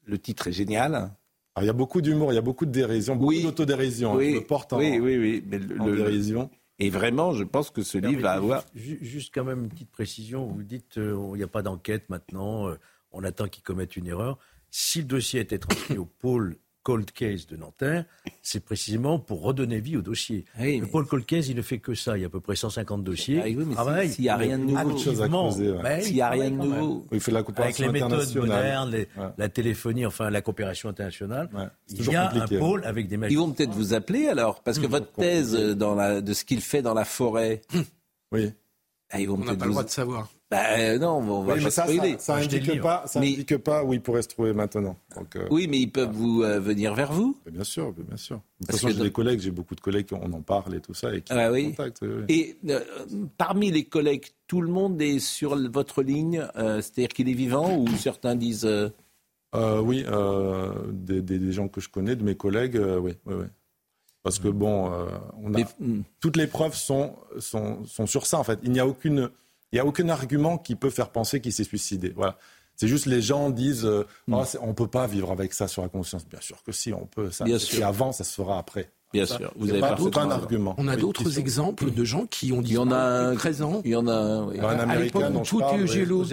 le titre est génial. Alors, il y a beaucoup d'humour, il y a beaucoup de dérision, beaucoup d'autodérision. Oui, Je me porte en, oui, oui, oui. Mais le- en le- dérision. Et vraiment, je pense que ce livre va avoir. Ju- Juste quand même une petite précision. Vous dites euh, il n'y a pas d'enquête maintenant, euh, on attend qu'ils commettent une erreur. Si le dossier était transmis au pôle Cold Case de Nanterre, c'est précisément pour redonner vie au dossier. le pôle Cold Case, il ne fait que ça. Il y a à peu près 150 dossiers. Ah oui, mais Il travaille, s'il y a rien de nouveau. activement. Beaucoup de choses à creuser, ouais. Ben, S'il il y a rien de nouveau. Il fait la Avec coopération les méthodes internationale. modernes, les- Ouais. la téléphonie, enfin la coopération internationale, il y a compliqué, un hein. pôle avec des Ils magistrats. vont peut-être vous appeler alors, parce que votre thèse dans la, de ce qu'il fait dans la forêt. Oui. Ah, ils vont On n'a pas le vous- droit de savoir. Bah, euh, non, on va Oui, mais ça, spoiler. ça, ça indique pas, ça Mais- indique pas où il pourrait se trouver maintenant. Donc, euh, Oui, mais ils peuvent vous euh, venir vers vous. Bien sûr, bien sûr. De toute Parce façon, que j'ai des collègues, j'ai beaucoup de collègues on en parle et tout ça et qui Ah oui. contactent. oui, oui. Et euh, parmi les collègues, tout le monde est sur votre ligne, euh, c'est-à-dire qu'il est vivant ou certains disent. euh, Euh, oui, euh, des, des- des gens que je connais, de mes collègues, euh, oui, oui, oui. Parce que bon, euh, on a, toutes les preuves sont, sont, sont sur ça en fait. Il n'y a aucune, il y a aucun argument qui peut faire penser qu'il s'est suicidé. Voilà. C'est juste les gens disent, euh, Oh, c'est- on peut pas vivre avec ça sur la conscience. Bien sûr que si, on peut. Ça, Bien sûr. avant, ça se fera après. Bien Ça, sûr, vous avez pas, parfaitement c'est pas un raison. argument. On a d'autres sont- exemples de gens qui ont dit Il y en a un- 13 ans. Il y en a un, oui. Un à Américain l'époque dont où tout parle, est gélo- List,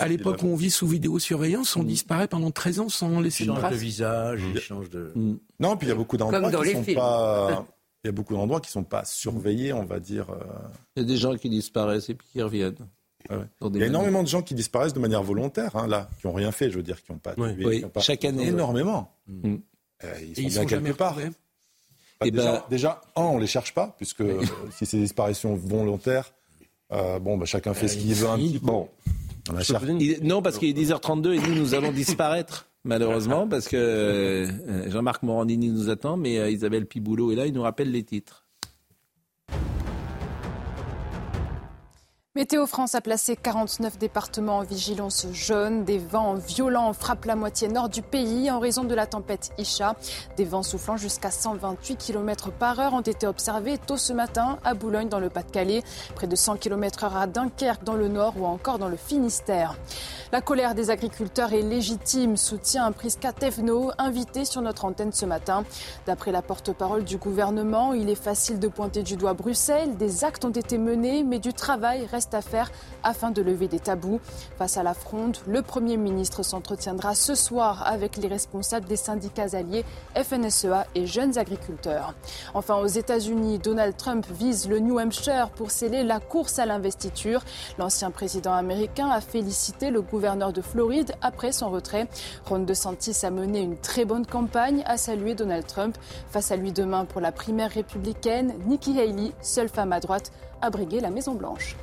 à l'époque il où a- on vit sous vidéosurveillance, on disparaît pendant 13 ans sans laisser Il de change de trace. visage, il change de. Non, puis il y a beaucoup d'endroits qui les sont films. pas. Il y a beaucoup d'endroits qui sont pas surveillés, on va dire. euh, Il y a des gens qui disparaissent et puis qui reviennent. Ouais, ouais. Dans des Il y a manières. énormément de gens qui disparaissent de manière volontaire, hein, là, qui n'ont rien fait, je veux dire, qui n'ont pas Oui. Oui, qui ont pas... chaque année, Énormément. Mm. Euh, ils Et sont ils bien sont quelque jamais part. Bah, Eh déjà, ben- déjà, un, on les cherche pas, puisque euh, si c'est des disparitions volontaires, euh, bon, bah, chacun fait ce qu'il veut un petit peu. Bon. On a cherché. Il- Non, parce qu'il est 10h32 et nous, nous allons disparaître, malheureusement, parce que euh, Jean-Marc Morandini nous attend, mais euh, Isabelle Piboulot est là, il nous rappelle les titres. Météo France a placé 49 départements en vigilance jaune. Des vents violents frappent la moitié nord du pays en raison de la tempête Isha. Des vents soufflant jusqu'à 128 km par heure ont été observés tôt ce matin à Boulogne dans le Pas-de-Calais, près de 100 km heure à Dunkerque dans le nord ou encore dans le Finistère. La colère des agriculteurs est légitime, soutient Prisca Tevno, invité sur notre antenne ce matin. D'après la porte-parole du gouvernement, il est facile de pointer du doigt Bruxelles. Des actes ont été menés, mais du travail reste à faire afin de lever des tabous. Face à la fronde, le Premier ministre s'entretiendra ce soir avec les responsables des syndicats alliés FNSEA et jeunes agriculteurs. Enfin, aux États-Unis, Donald Trump vise le New Hampshire pour sceller la course à l'investiture. L'ancien président américain a félicité le gouverneur de Floride après son retrait. Ron DeSantis a mené une très bonne campagne, a salué Donald Trump. Face à lui demain pour la primaire républicaine, Nikki Haley, seule femme à droite, a brigué la Maison-Blanche.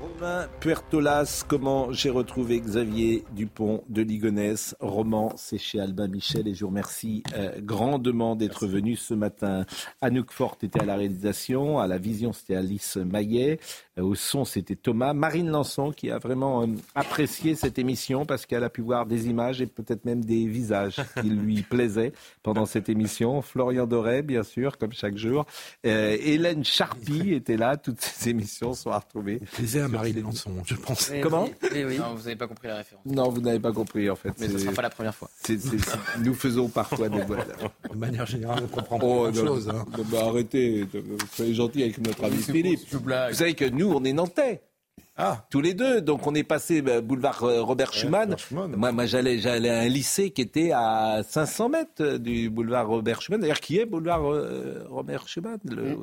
Romain Puertolas, comment j'ai retrouvé Xavier Dupont de Ligonnès, roman, c'est chez Albin Michel et je vous remercie euh, grandement d'être venu ce matin. Anouk Forte était à la réalisation, à la vision c'était Alice Maillet, au son c'était Thomas, Marine Lançon qui a vraiment euh, apprécié cette émission parce qu'elle a pu voir des images et peut-être même des visages qui lui plaisaient pendant cette émission. Florian Doré, bien sûr, comme chaque jour. Euh, Hélène Charpie était là, toutes ces émissions sont à retrouver. Plaisir à Marie Lançon, je pense. Comment Non, vous n'avez pas compris la référence. Non, vous n'avez pas compris en fait. Mais ce ne sera pas la première fois. nous faisons parfois des boîtes. De manière générale, on comprend pas Oh, grand-chose. hein. non, mais arrêtez, soyez gentil avec notre ami Philippe. Vous savez que nous, on est nantais. Ah, Tous les deux. Donc on est passé bah, boulevard euh, Robert Schumann. Moi, moi j'allais, j'allais à un lycée qui était à 500 mètres euh, du boulevard Robert Schumann. D'ailleurs, qui est boulevard euh, Robert Schumann Le, le,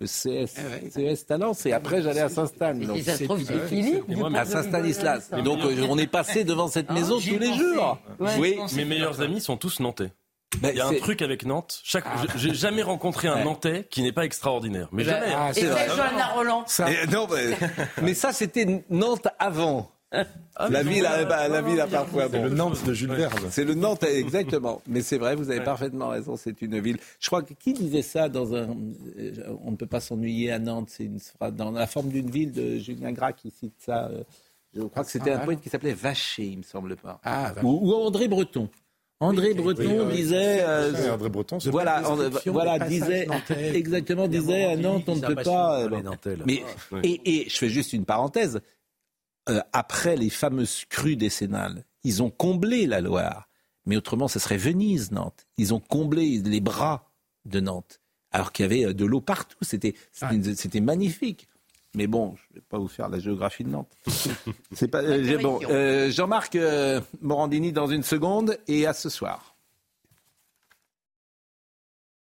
le CS, CS Talence. Et après, j'allais à Saint-Stan. Et Donc, si ça se trouve, c'est du à Saint-Stanislas. Donc on est passé devant cette maison j'y tous les jours. Ouais, oui. Mes meilleurs amis sont tous nantais. Ben, Il y a un truc avec Nantes. Chaque, j'ai jamais rencontré un Ouais. Nantais qui n'est pas extraordinaire. Mais jamais. Ah, Et vrai. Johanna Roland. Et non, mais, mais ça, c'était Nantes avant. la, ville a, bah, la ville a parfois. c'est bon. le Nantes de Jules Verne. C'est le Nantes, exactement. Mais c'est vrai, vous avez parfaitement raison, c'est une ville. Je crois que qui disait ça dans un. euh, On ne peut pas s'ennuyer à Nantes, c'est une dans la forme d'une ville de Julien Gras qui cite ça. euh, Je crois que c'était un poète qui s'appelait Vacher, il me semble pas. Ah, ou, ou André Breton. André Breton oui, disait, euh, oui, André Breton, c'est voilà, voilà, disait nantais. exactement, disait à Nantes, on ne peut pas. euh. Mais et, et je fais juste une parenthèse. Euh, après les fameuses crues décennales, ils ont comblé la Loire, mais autrement, ce serait Venise, Nantes. Ils ont comblé les bras de Nantes, alors qu'il y avait euh, de l'eau partout. C'était c'était c'était magnifique. Mais bon, je ne vais pas vous faire la géographie de Nantes. C'est pas euh, bon. euh, Jean-Marc euh, Morandini dans une seconde et à ce soir.